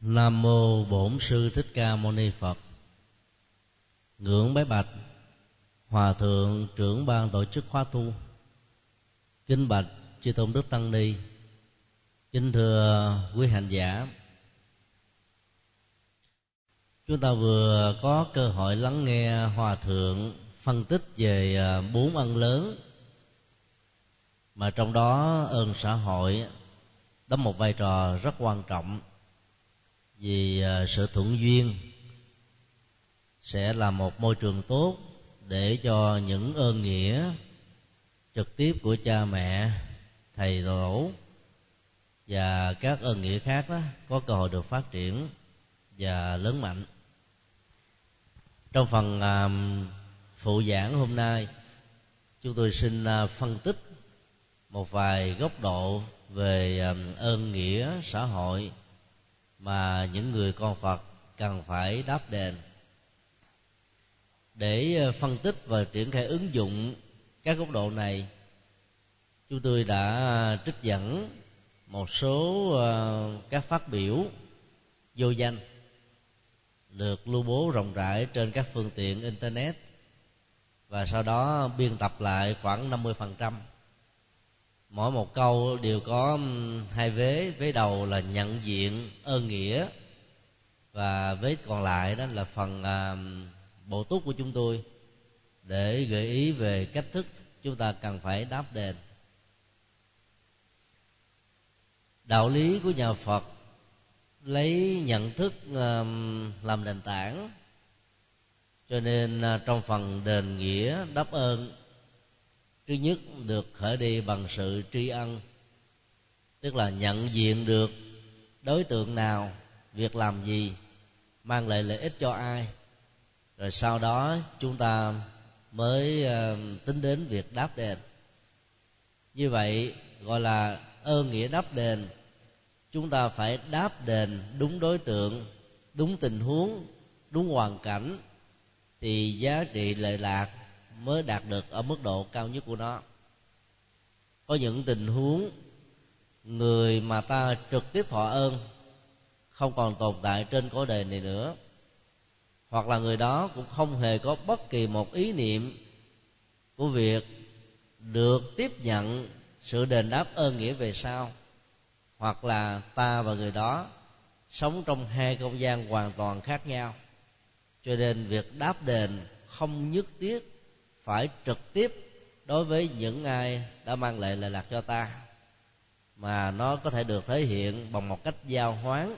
Nam mô Bổn sư Thích Ca Mâu Ni Phật. Ngưỡng bái bạch, Hòa thượng trưởng ban tổ chức khóa tu. Kính bạch chư tôn đức tăng ni. Kính thưa quý hành giả. Chúng ta vừa có cơ hội lắng nghe hòa thượng phân tích về à, bốn ân lớn mà trong đó ơn xã hội đóng một vai trò rất quan trọng vì à, sự thuận duyên sẽ là một môi trường tốt để cho những ơn nghĩa trực tiếp của cha mẹ, thầy tổ và các ơn nghĩa khác đó có cơ hội được phát triển và lớn mạnh. Trong phần à, phụ giảng hôm nay, chúng tôi xin à, phân tích một vài góc độ về ơn nghĩa xã hội mà những người con phật cần phải đáp đền. Để ờ, phân tích và triển khai ứng dụng các góc độ này, chúng tôi đã ờ, trích dẫn một số ờ, các phát biểu vô danh được lưu bố rộng rãi trên các phương tiện internet và sau đó biên tập lại khoảng 50% mỗi một câu đều có hai vế. Vế đầu là nhận diện ơn nghĩa. Và vế còn lại đó là phần à, bộ túc của chúng tôi. Để gợi ý về cách thức chúng ta cần phải đáp đền. Đạo lý của nhà phật lấy nhận thức làm nền tảng. Cho nên à, trong phần đền nghĩa đáp ơn thứ nhất, được khởi đi bằng sự tri ân, tức là nhận diện được đối tượng nào, việc làm gì, mang lại lợi ích cho ai. Rồi sau đó chúng ta mới ờ, tính đến việc đáp đền. Như vậy, gọi là ơn nghĩa đáp đền, chúng ta phải đáp đền đúng đối tượng, đúng tình huống, đúng hoàn cảnh, thì giá trị lợi lạc mới đạt được ở mức độ cao nhất của nó. Có những tình huống, người mà ta trực tiếp thọ ơn, không còn tồn tại trên cõi đời này nữa. Hoặc là người đó cũng không hề có bất kỳ một ý niệm của việc được tiếp nhận sự đền đáp ơn nghĩa về sau. Hoặc là ta và người đó sống trong hai không gian hoàn toàn khác nhau. Cho nên việc đáp đền không nhất thiết phải trực tiếp đối với những ai đã mang lại lợi lạc cho ta, mà nó có thể được thể hiện bằng một cách giao hoán,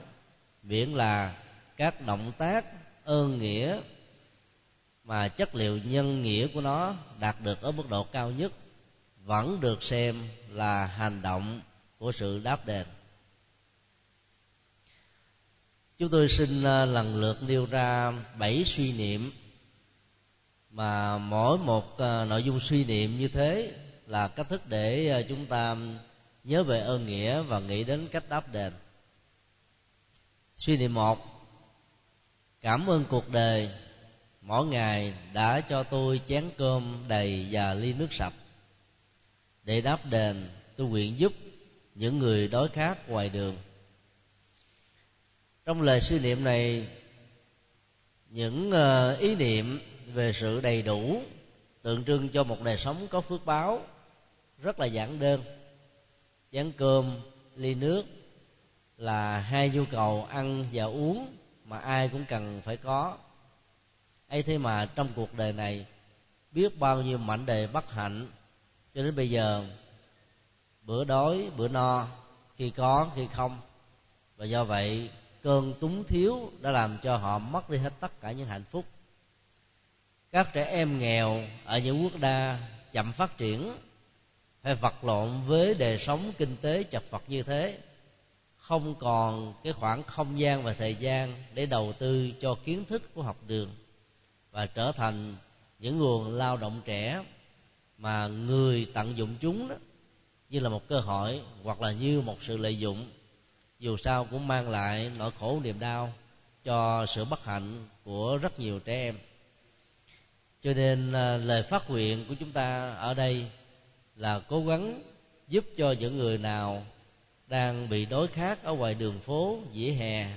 miễn là các động tác ơn nghĩa mà chất liệu nhân nghĩa của nó đạt được ở mức độ cao nhất vẫn được xem là hành động của sự đáp đền. Chúng tôi xin à, lần lượt nêu ra bảy suy niệm mà mỗi một ờ, nội dung suy niệm như thế là cách thức để ờ, chúng ta nhớ về ơn nghĩa và nghĩ đến cách đáp đền. Suy niệm một, cảm ơn cuộc đời. Mỗi ngày đã cho tôi chén cơm đầy và ly nước sạch. Để đáp đền, tôi nguyện giúp những người đói khát ngoài đường. Trong lời suy niệm này, những ờ, ý niệm về sự đầy đủ, tượng trưng cho một đời sống có phước báo, rất là giản đơn. Chén cơm, ly nước là hai nhu cầu ăn và uống mà ai cũng cần phải có. Ấy thế mà trong cuộc đời này, biết bao nhiêu mảnh đề bất hạnh, cho đến bây giờ, bữa đói, bữa no, khi có, khi không. Và do vậy, cơn túng thiếu đã làm cho họ mất đi hết tất cả những hạnh phúc các trẻ em nghèo ở những quốc gia chậm phát triển, phải vật lộn với đời sống kinh tế chật vật như thế. Không còn cái khoảng không gian và thời gian để đầu tư cho kiến thức của học đường và trở thành những nguồn lao động trẻ mà người tận dụng chúng đó như là một cơ hội hoặc là như một sự lợi dụng, dù sao cũng mang lại nỗi khổ niềm đau cho sự bất hạnh của rất nhiều trẻ em cho nên lời phát nguyện của chúng ta ở đây là cố gắng giúp cho những người nào đang bị đói khát ở ngoài đường phố dĩa hè,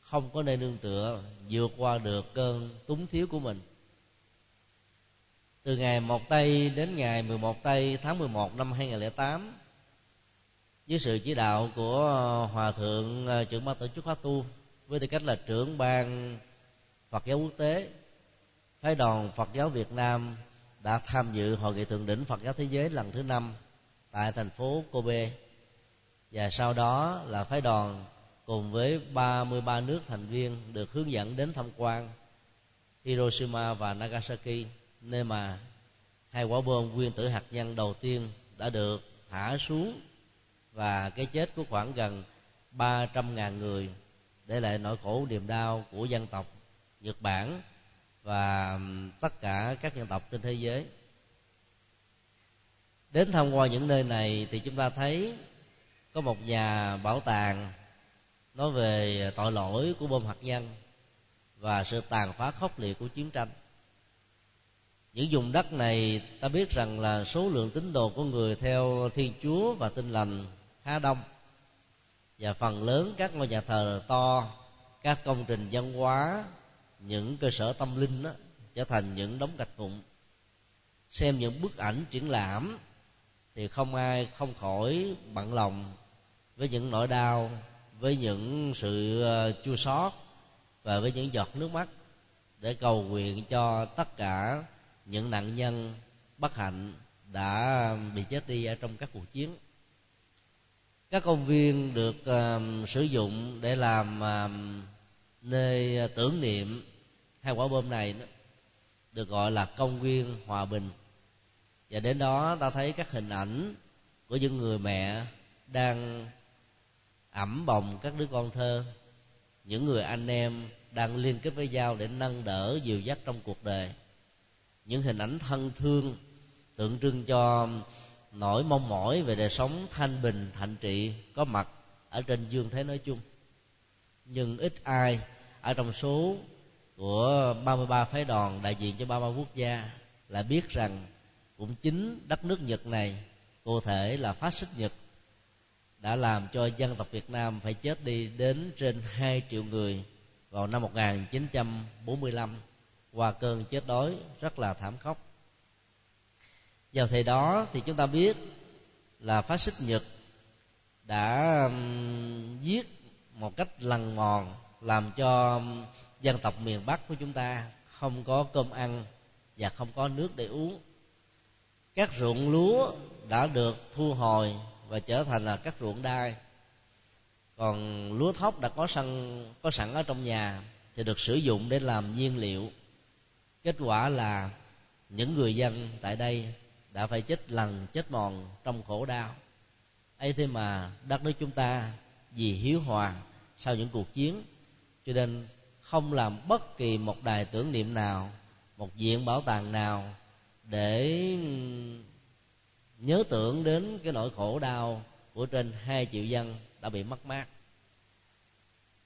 không có nơi nương tựa, vượt qua được cơn túng thiếu của mình. Từ ngày 1 tây đến ngày 11 tây tháng 11 năm 2008 dưới sự chỉ đạo của hòa thượng ờ, trưởng ban tổ chức khóa tu, với tư cách là trưởng ban Phật giáo quốc tế phái đoàn Phật giáo Việt Nam đã tham dự hội nghị thượng đỉnh Phật giáo thế giới lần thứ năm tại thành phố Kobe. Và sau đó là phái đoàn cùng với 33 nước thành viên được hướng dẫn đến tham quan Hiroshima và Nagasaki, nơi mà hai quả bom nguyên tử hạt nhân đầu tiên đã được thả xuống và cái chết của khoảng gần 300.000 người, để lại nỗi khổ niềm đau của dân tộc Nhật Bản và tất cả các dân tộc trên thế giới. Đến tham quan những nơi này thì chúng ta thấy có một nhà bảo tàng nói về tội lỗi của bom hạt nhân và sự tàn phá khốc liệt của chiến tranh. Những vùng đất này ta biết rằng là số lượng tín đồ của người theo thiên chúa và tinh lành khá đông. Và phần lớn các ngôi nhà thờ to, các công trình văn hóa những cơ sở tâm linh đó, trở thành những đống gạch vụn. Xem những bức ảnh triển lãm thì không ai không khỏi bận lòng với những nỗi đau với những sự ờ, chua xót và với những giọt nước mắt để cầu nguyện cho tất cả những nạn nhân bất hạnh đã bị chết đi ở trong các cuộc chiến. Các công viên được uh, sử dụng để làm uh, nơi à, tưởng niệm hai quả bom này đó, được gọi là công viên hòa bình. Và đến đó ta thấy các hình ảnh của những người mẹ đang ẩm bồng các đứa con thơ. Những người anh em đang liên kết với nhau để nâng đỡ dìu dắt trong cuộc đời. Những hình ảnh thân thương tượng trưng cho nỗi mong mỏi về đời sống thanh bình thạnh trị có mặt ở trên dương thế nói chung. Nhưng ít ai ở trong số của 33 phái đoàn đại diện cho 33 quốc gia là biết rằng cũng chính đất nước Nhật này, cụ thể là phát xít Nhật, đã làm cho dân tộc Việt Nam phải chết đi đến trên 2 triệu người vào năm 1945 qua cơn chết đói, rất là thảm khốc. Vào thời đó thì chúng ta biết là phát xít nhật đã giết một cách lằn mòn làm cho dân tộc miền bắc của chúng ta không có cơm ăn và không có nước để uống. Các ruộng lúa đã được thu hồi và trở thành là các ruộng đai. Còn lúa thóc đã có sẵn có sẵn ở trong nhà thì được sử dụng để làm nhiên liệu. Kết quả là những người dân tại đây đã phải chết lần chết mòn trong khổ đau. Ấy thế mà đất nước chúng ta vì hiếu hòa sau những cuộc chiến cho nên không làm bất kỳ một đài tưởng niệm nào, một viện bảo tàng nào để nhớ tưởng đến cái nỗi khổ đau của trên hai triệu dân đã bị mất mát.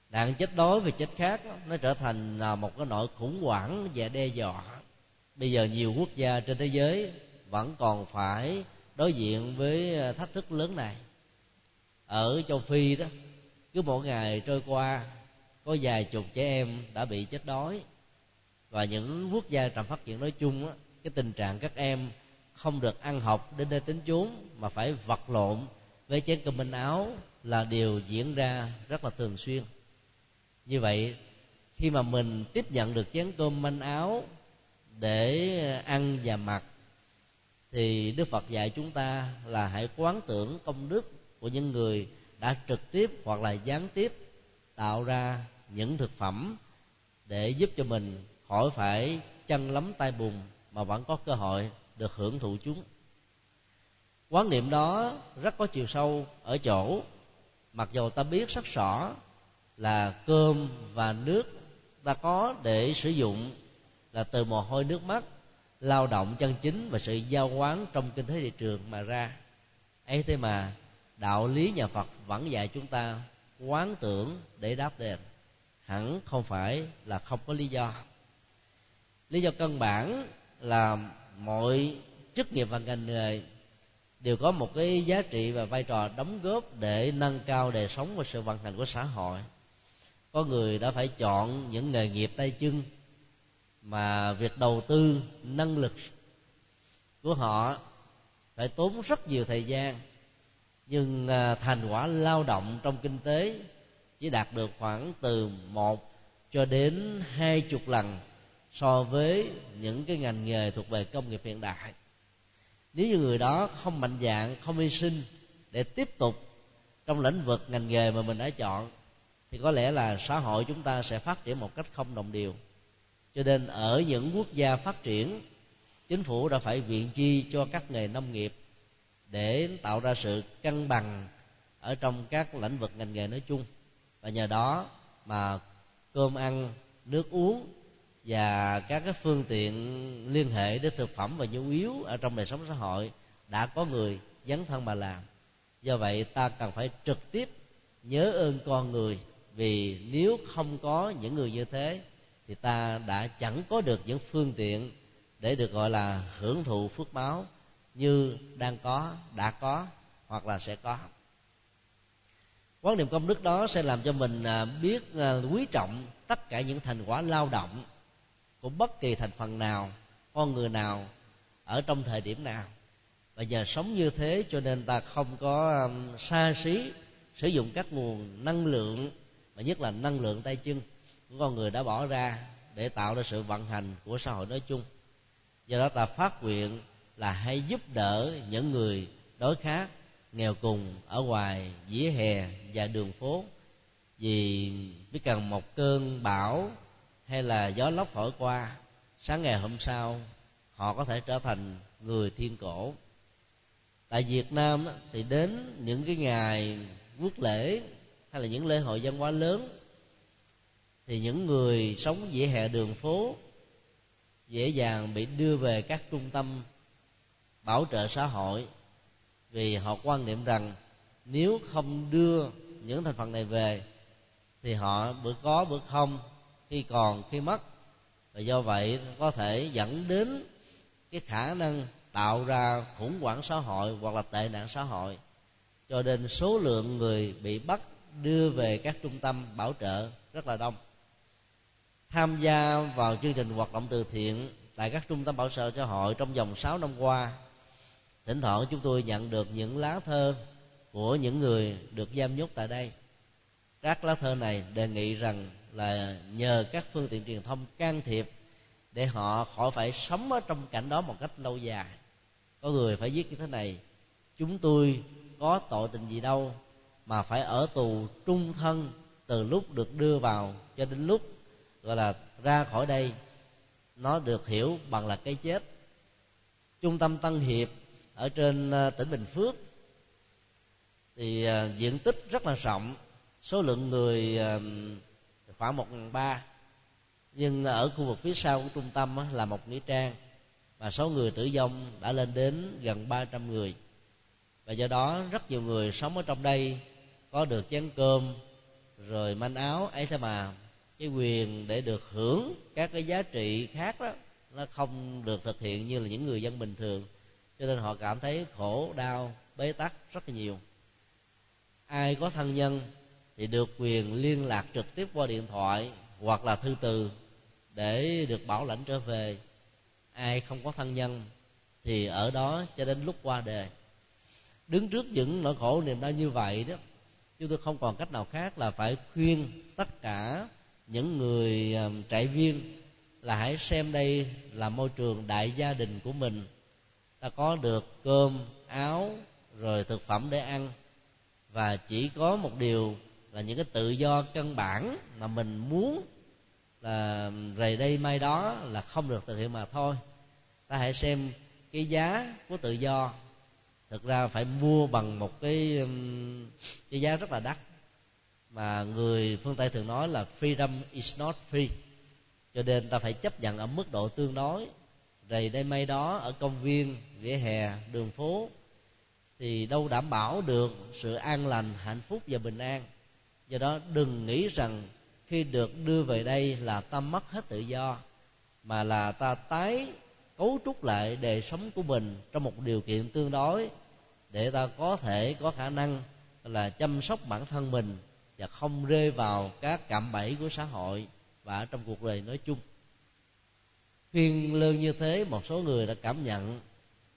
Nạn chết đói và chết khác nó trở thành là một cái nỗi khủng hoảng và đe dọa. Bây giờ nhiều quốc gia trên thế giới vẫn còn phải đối diện với ờ, thách thức lớn này. Ở châu phi đó, cứ mỗi ngày trôi qua có vài chục trẻ em đã bị chết đói. Và những quốc gia trầm phát triển nói chung á, cái tình trạng các em không được ăn học đến nơi tính chốn mà phải vật lộn với chén cơm manh áo là điều diễn ra rất là thường xuyên. Như vậy khi mà mình tiếp nhận được chén cơm manh áo để ăn và mặc thì đức phật dạy chúng ta là hãy quán tưởng công đức của những người đã trực tiếp hoặc là gián tiếp tạo ra những thực phẩm để giúp cho mình khỏi phải chân lắm tay bùn mà vẫn có cơ hội được hưởng thụ chúng. Quán niệm đó rất có chiều sâu ở chỗ, mặc dù ta biết rất rõ là cơm và nước ta có để sử dụng là từ mồ hôi nước mắt, lao động chân chính và sự giao quán trong kinh tế thị trường mà ra. Ấy thế mà, đạo lý nhà phật vẫn dạy chúng ta quán tưởng để đáp đền hẳn không phải là không có lý do. Lý do căn bản là mọi chức nghiệp và ngành nghề đều có một cái giá trị và vai trò đóng góp để nâng cao đời sống và sự vận hành của xã hội. Có người đã phải chọn những nghề nghiệp tay chân mà việc đầu tư năng lực của họ phải tốn rất nhiều thời gian, nhưng à, thành quả lao động trong kinh tế chỉ đạt được khoảng từ một cho đến hai chục lần so với những cái ngành nghề thuộc về công nghiệp hiện đại. Nếu như người đó không mạnh dạng, không hy sinh để tiếp tục trong lĩnh vực ngành nghề mà mình đã chọn, thì có lẽ là xã hội chúng ta sẽ phát triển một cách không đồng đều. Cho nên ở những quốc gia phát triển, chính phủ đã phải viện chi cho các nghề nông nghiệp để tạo ra sự cân bằng ở trong các lĩnh vực ngành nghề nói chung và nhờ đó mà cơm ăn, nước uống và các cái phương tiện liên hệ đến thực phẩm và nhu yếu ở trong đời sống xã hội đã có người dấn thân mà làm. Do vậy, ta cần phải trực tiếp nhớ ơn con người vì nếu không có những người như thế thì ta đã chẳng có được những phương tiện để được gọi là hưởng thụ phước báo như đang có, đã có hoặc là sẽ có quán niệm công đức đó sẽ làm cho mình à, biết à, quý trọng tất cả những thành quả lao động của bất kỳ thành phần nào, con người nào, ở trong thời điểm nào. Và nhờ sống như thế cho nên ta không có xa xí sử dụng các nguồn năng lượng và nhất là năng lượng tay chân của con người đã bỏ ra để tạo ra sự vận hành của xã hội nói chung. Do đó ta phát nguyện là hãy giúp đỡ những người đối khác nghèo cùng ở ngoài vỉa hè và đường phố. Vì chỉ cần một cơn bão hay là gió lốc thổi qua, sáng ngày hôm sau họ có thể trở thành người thiên cổ. Tại việt nam thì đến những cái ngày quốc lễ hay là những lễ hội văn hóa lớn, thì những người sống vỉa hè đường phố dễ dàng bị đưa về các trung tâm bảo trợ xã hội vì họ quan niệm rằng nếu không đưa những thành phần này về, thì họ bữa có bữa không, khi còn, khi mất. Và do vậy, có thể dẫn đến cái khả năng tạo ra khủng hoảng xã hội hoặc là tệ nạn xã hội. Cho nên số lượng người bị bắt đưa về các trung tâm bảo trợ rất là đông. Tham gia vào chương trình hoạt động từ thiện tại các trung tâm bảo trợ xã hội trong vòng 6 năm qua thỉnh thoảng chúng tôi nhận được những lá thơ của những người được giam nhốt tại đây. Các lá thơ này đề nghị rằng là nhờ các phương tiện truyền thông can thiệp để họ khỏi phải sống ở trong cảnh đó một cách lâu dài. Có người phải viết như thế này, chúng tôi có tội tình gì đâu mà phải ở tù trung thân từ lúc được đưa vào cho đến lúc, gọi là, ra khỏi đây. Nó được hiểu bằng là cái chết. Trung tâm tân hiệp ở trên ờ, tỉnh bình phước, thì ờ, diện tích rất là rộng, số lượng người ờ, khoảng một ba. Nhưng ở khu vực phía sau của trung tâm là một nghĩa trang, và số người tử vong đã lên đến gần 300 người. Và do đó, rất nhiều người sống ở trong đây, có được chén cơm, rồi manh áo, ấy thế mà cái quyền để được hưởng các cái giá trị khác đó, nó không được thực hiện như là những người dân bình thường cho nên họ cảm thấy khổ, đau, bế tắc rất là nhiều. Ai có thân nhân thì được quyền liên lạc trực tiếp qua điện thoại hoặc là thư từ để được bảo lãnh trở về. Ai không có thân nhân thì ở đó cho đến lúc qua đời. Đứng trước những nỗi khổ niềm đau như vậy đó, chúng tôi không còn cách nào khác là phải khuyên tất cả những người trại viên là hãy xem đây là môi trường đại gia đình của mình ta có được cơm, áo, rồi thực phẩm để ăn. Và chỉ có một điều là những cái tự do căn bản mà mình muốn là rầy đây mai đó là không được thực hiện mà thôi. Ta hãy xem cái giá của tự do. Thực ra phải mua bằng một cái um, cái giá rất là đắt. Mà người phương tây thường nói là freedom is not free. Cho nên ta phải chấp nhận ở mức độ tương đối rầy đây may đó ở công viên vỉa hè, đường phố. Thì đâu đảm bảo được sự an lành, hạnh phúc và bình an. Do đó đừng nghĩ rằng khi được đưa về đây là ta mất hết tự do, mà là ta tái cấu trúc lại đời sống của mình trong một điều kiện tương đối để ta có thể có khả năng là chăm sóc bản thân mình và không rơi vào các cạm bẫy của xã hội và trong cuộc đời nói chung khuyên lương như thế, một số người đã cảm nhận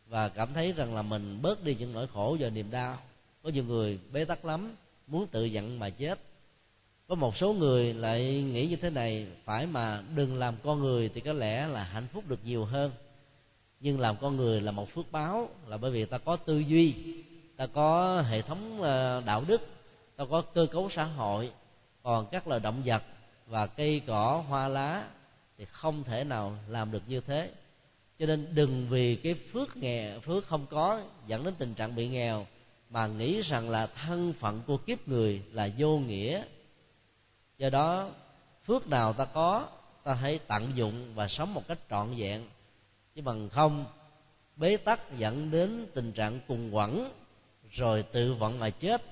và cảm thấy rằng là mình bớt đi những nỗi khổ và niềm đau. Có nhiều người bế tắc lắm, muốn tự giận mà chết. Có một số người lại nghĩ như thế này, phải mà đừng làm con người thì có lẽ là hạnh phúc được nhiều hơn. Nhưng làm con người là một phước báo, là bởi vì ta có tư duy, ta có hệ thống ờ, đạo đức, ta có cơ cấu xã hội. Còn các loài động vật và cây cỏ, hoa lá thì không thể nào làm được như thế. Cho nên đừng vì cái phước nghèo phước không có dẫn đến tình trạng bị nghèo, mà nghĩ rằng là thân phận của kiếp người là vô nghĩa. Do đó, phước nào ta có, ta hãy tận dụng và sống một cách trọn vẹn. Chứ bằng không, bế tắc dẫn đến tình trạng cùng quẩn rồi tự vận mà chết,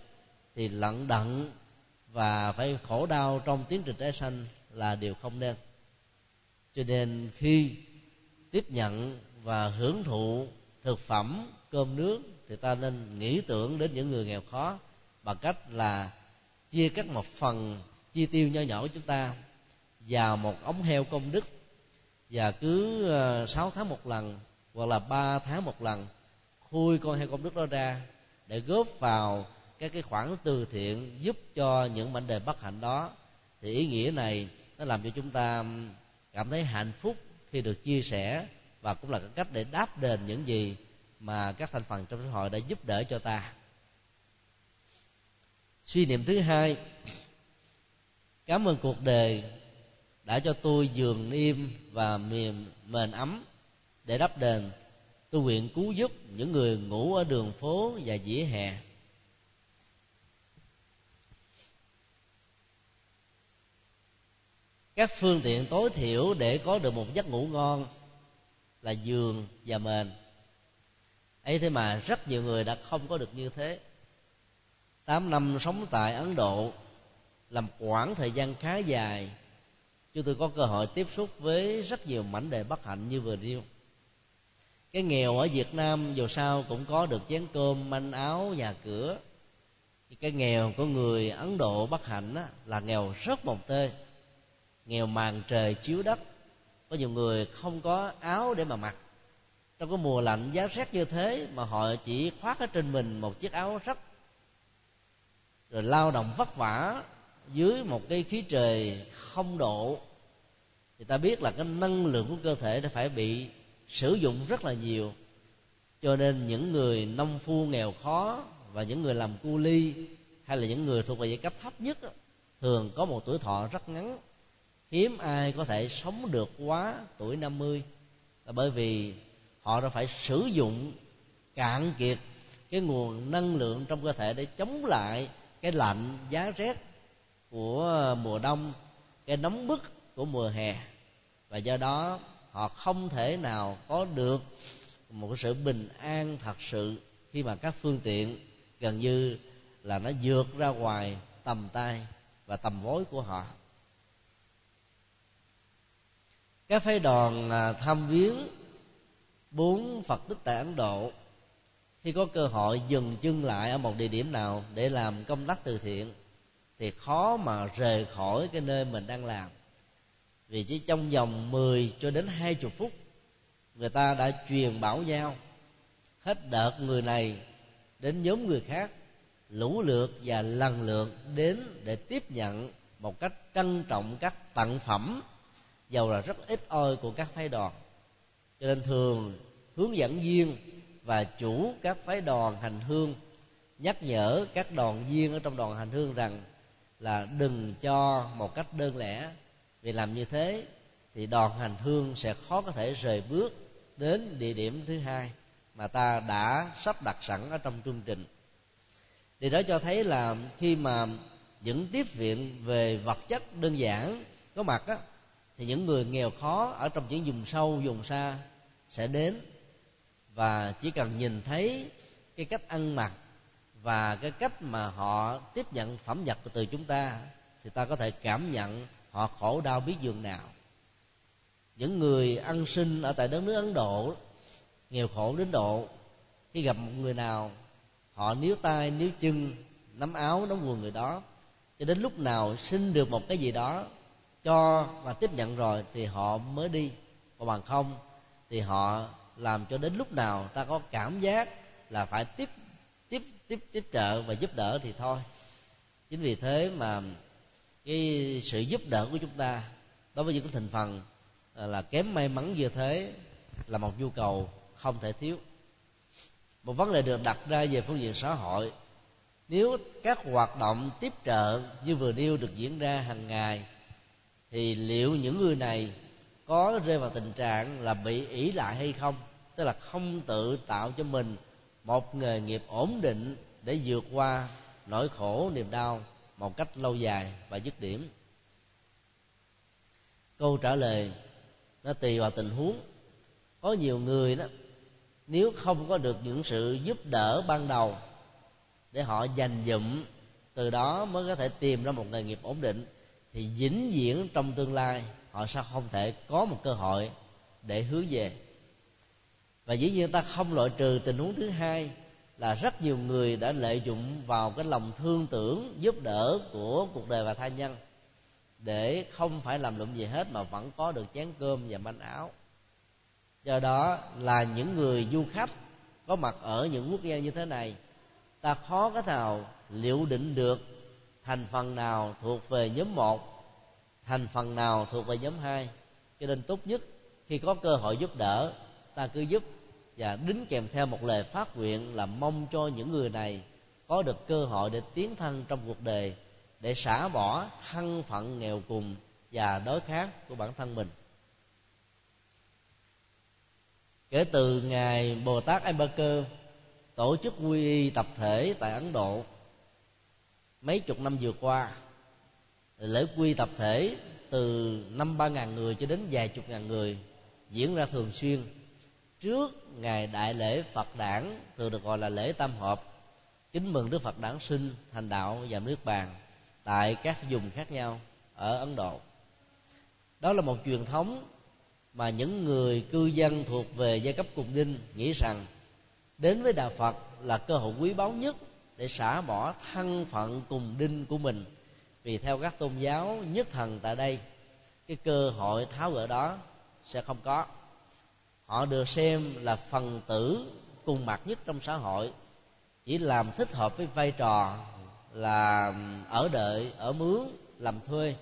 thì lận đận và phải khổ đau trong tiến trình tái sanh là điều không nên cho nên khi tiếp nhận và hưởng thụ thực phẩm, cơm nước thì ta nên nghĩ tưởng đến những người nghèo khó bằng cách là chia cắt một phần, chi tiêu nho nhỏ của chúng ta vào một ống heo công đức. Và cứ ờ, 6 tháng một lần hoặc là 3 tháng một lần, khui con heo công đức đó ra để góp vào các cái khoản từ thiện giúp cho những mảnh đề bất hạnh đó. Thì ý nghĩa này nó làm cho chúng ta cảm thấy hạnh phúc khi được chia sẻ và cũng là cái cách để đáp đền những gì mà các thành phần trong xã hội đã giúp đỡ cho ta. Suy niệm thứ hai, cảm ơn cuộc đời đã cho tôi giường im và mềm mền ấm để đắp đền. Tôi nguyện cứu giúp những người ngủ ở đường phố và dĩa hè. Các phương tiện tối thiểu để có được một giấc ngủ ngon là giường và mền. Ấy thế mà rất nhiều người đã không có được như thế. Tám năm sống tại ấn độ, làm quãng thời gian khá dài chúng tôi có cơ hội tiếp xúc với rất nhiều mảnh đề bất hạnh như vừa nêu. Cái nghèo ở việt nam dù sao cũng có được chén cơm, manh áo, nhà cửa. Cái nghèo của người ấn độ bất hạnh là nghèo rất mồng tơi nghèo màn trời chiếu đất. Có nhiều người không có áo để mà mặc. Trong cái mùa lạnh, giá rét như thế mà họ chỉ khoác ở trên mình một chiếc áo rách. Rồi lao động vất vả dưới một cái khí trời không độ. Thì ta biết là cái năng lượng của cơ thể đã phải bị sử dụng rất là nhiều. Cho nên những người nông phu nghèo khó và những người làm cu ly hay là những người thuộc về giai cấp thấp nhất thường có một tuổi thọ rất ngắn hiếm ai có thể sống được quá tuổi 50 là bởi vì họ đã phải sử dụng, cạn kiệt cái nguồn năng lượng trong cơ thể để chống lại cái lạnh giá rét của mùa đông, cái nóng bức của mùa hè. Và do đó, họ không thể nào có được một sự bình an thật sự khi mà các phương tiện gần như là nó vượt ra ngoài tầm tay và tầm vối của họ các phái đoàn à, tham viếng bốn phật tích tại ấn độ. Khi có cơ hội dừng chân lại ở một địa điểm nào để làm công tác từ thiện, thì khó mà rời khỏi cái nơi mình đang làm. Vì chỉ trong vòng 10 cho đến 20 phút, người ta đã truyền bảo nhau, hết đợt người này đến nhóm người khác, lũ lượt và lần lượt đến để tiếp nhận một cách trân trọng các tặng phẩm giàu là rất ít oi của các phái đoàn. Cho nên thường hướng dẫn viên và chủ các phái đoàn hành hương nhắc nhở các đoàn viên ở trong đoàn hành hương rằng là đừng cho một cách đơn lẻ. Vì làm như thế thì đoàn hành hương sẽ khó có thể rời bước đến địa điểm thứ hai mà ta đã sắp đặt sẵn ở trong chương trình. Thì đó cho thấy là khi mà những tiếp viện về vật chất đơn giản có mặt á, thì những người nghèo khó ở trong những vùng sâu, vùng xa sẽ đến và chỉ cần nhìn thấy cái cách ăn mặc và cái cách mà họ tiếp nhận phẩm vật từ chúng ta thì ta có thể cảm nhận họ khổ đau biết dường nào. Những người ăn sinh ở tại đất nước ấn độ, nghèo khổ đến độ, khi gặp một người nào, họ níu tay, níu chân, nắm áo, nắm quần người đó, cho đến lúc nào xin được một cái gì đó cho và tiếp nhận rồi thì họ mới đi. Còn bằng không thì họ làm cho đến lúc nào ta có cảm giác là phải tiếp tiếp tiếp tiếp trợ và giúp đỡ thì thôi. Chính vì thế mà cái sự giúp đỡ của chúng ta đối với những thành phần à, là kém may mắn như thế là một nhu cầu không thể thiếu. Một vấn đề được đặt ra về phương diện xã hội, nếu các hoạt động tiếp trợ như vừa nêu được diễn ra hàng ngày thì liệu những người này có rơi vào tình trạng là bị ỷ lại hay không? Tức là không tự tạo cho mình một nghề nghiệp ổn định để vượt qua nỗi khổ, niềm đau một cách lâu dài và dứt điểm? Câu trả lời nó tùy vào tình huống. Có nhiều người đó, nếu không có được những sự giúp đỡ ban đầu để họ dành dụm, từ đó mới có thể tìm ra một nghề nghiệp ổn định thì vĩnh viễn trong tương lai họ sẽ không thể có một cơ hội để hướng về. Và dĩ nhiên ta không loại trừ tình huống thứ hai là rất nhiều người đã lợi dụng vào cái lòng thương tưởng, giúp đỡ của cuộc đời và tha nhân để không phải làm lụng gì hết mà vẫn có được chén cơm và manh áo. Do đó là những người du khách có mặt ở những quốc gia như thế này, ta khó có nào liệu định được thành phần nào thuộc về nhóm một, thành phần nào thuộc về nhóm hai, cho nên tốt nhất khi có cơ hội giúp đỡ, ta cứ giúp và đính kèm theo một lời phát nguyện là mong cho những người này có được cơ hội để tiến thân trong cuộc đời, để xả bỏ thân phận nghèo cùng và đối kháng của bản thân mình. Kể từ ngày bồ tát Ambedkar tổ chức quy y tập thể tại ấn độ mấy chục năm vừa qua, lễ quy tập thể từ năm ba ngàn người cho đến vài chục ngàn người diễn ra thường xuyên. Trước ngày đại lễ phật đản, thường được gọi là lễ tam hợp, kính mừng đức phật đản sinh, thành đạo và nước bàn tại các vùng khác nhau ở ấn độ. Đó là một truyền thống mà những người cư dân thuộc về giai cấp cùng đinh nghĩ rằng đến với đạo phật là cơ hội quý báu nhất để xả bỏ thân phận cùng đinh của mình. Vì theo các tôn giáo nhất thần tại đây, cái cơ hội tháo gỡ đó sẽ không có. Họ được xem là phần tử cùng mặt nhất trong xã hội. Chỉ làm thích hợp với vai trò là ở đợi, ở mướn, làm thuê,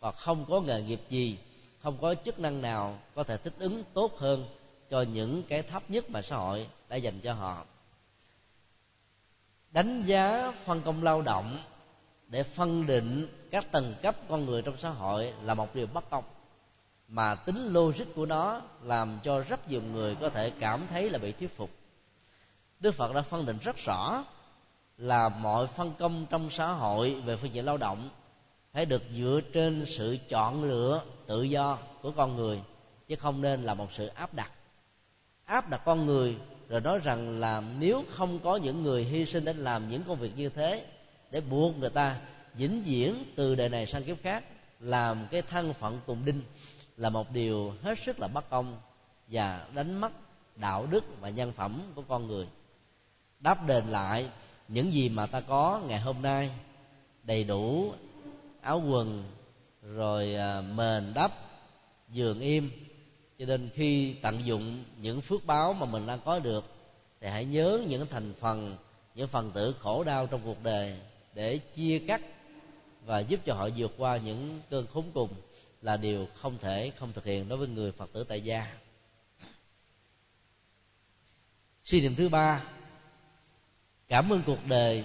và không có nghề nghiệp gì, không có chức năng nào có thể thích ứng tốt hơn cho những cái thấp nhất mà xã hội đã dành cho họ đánh giá phân công lao động để phân định các tầng cấp con người trong xã hội là một điều bất công. Mà tính logic của nó làm cho rất nhiều người có thể cảm thấy là bị thuyết phục. Đức phật đã phân định rất rõ là mọi phân công trong xã hội về phương diện lao động phải được dựa trên sự chọn lựa tự do của con người, chứ không nên là một sự áp đặt. Áp đặt con người rồi nói rằng là nếu không có những người hy sinh để làm những công việc như thế, để buộc người ta vĩnh viễn từ đời này sang kiếp khác, làm cái thân phận tùng đinh là một điều hết sức là bất công và đánh mất đạo đức và nhân phẩm của con người. Đáp đền lại, những gì mà ta có ngày hôm nay, đầy đủ áo quần, rồi à, mền đắp, giường im cho nên khi tận dụng những phước báo mà mình đang có được, thì hãy nhớ những thành phần, những phần tử khổ đau trong cuộc đời để chia cắt và giúp cho họ vượt qua những cơn khốn cùng là điều không thể không thực hiện đối với người phật tử tại gia. Suy niệm thứ ba, cảm ơn cuộc đời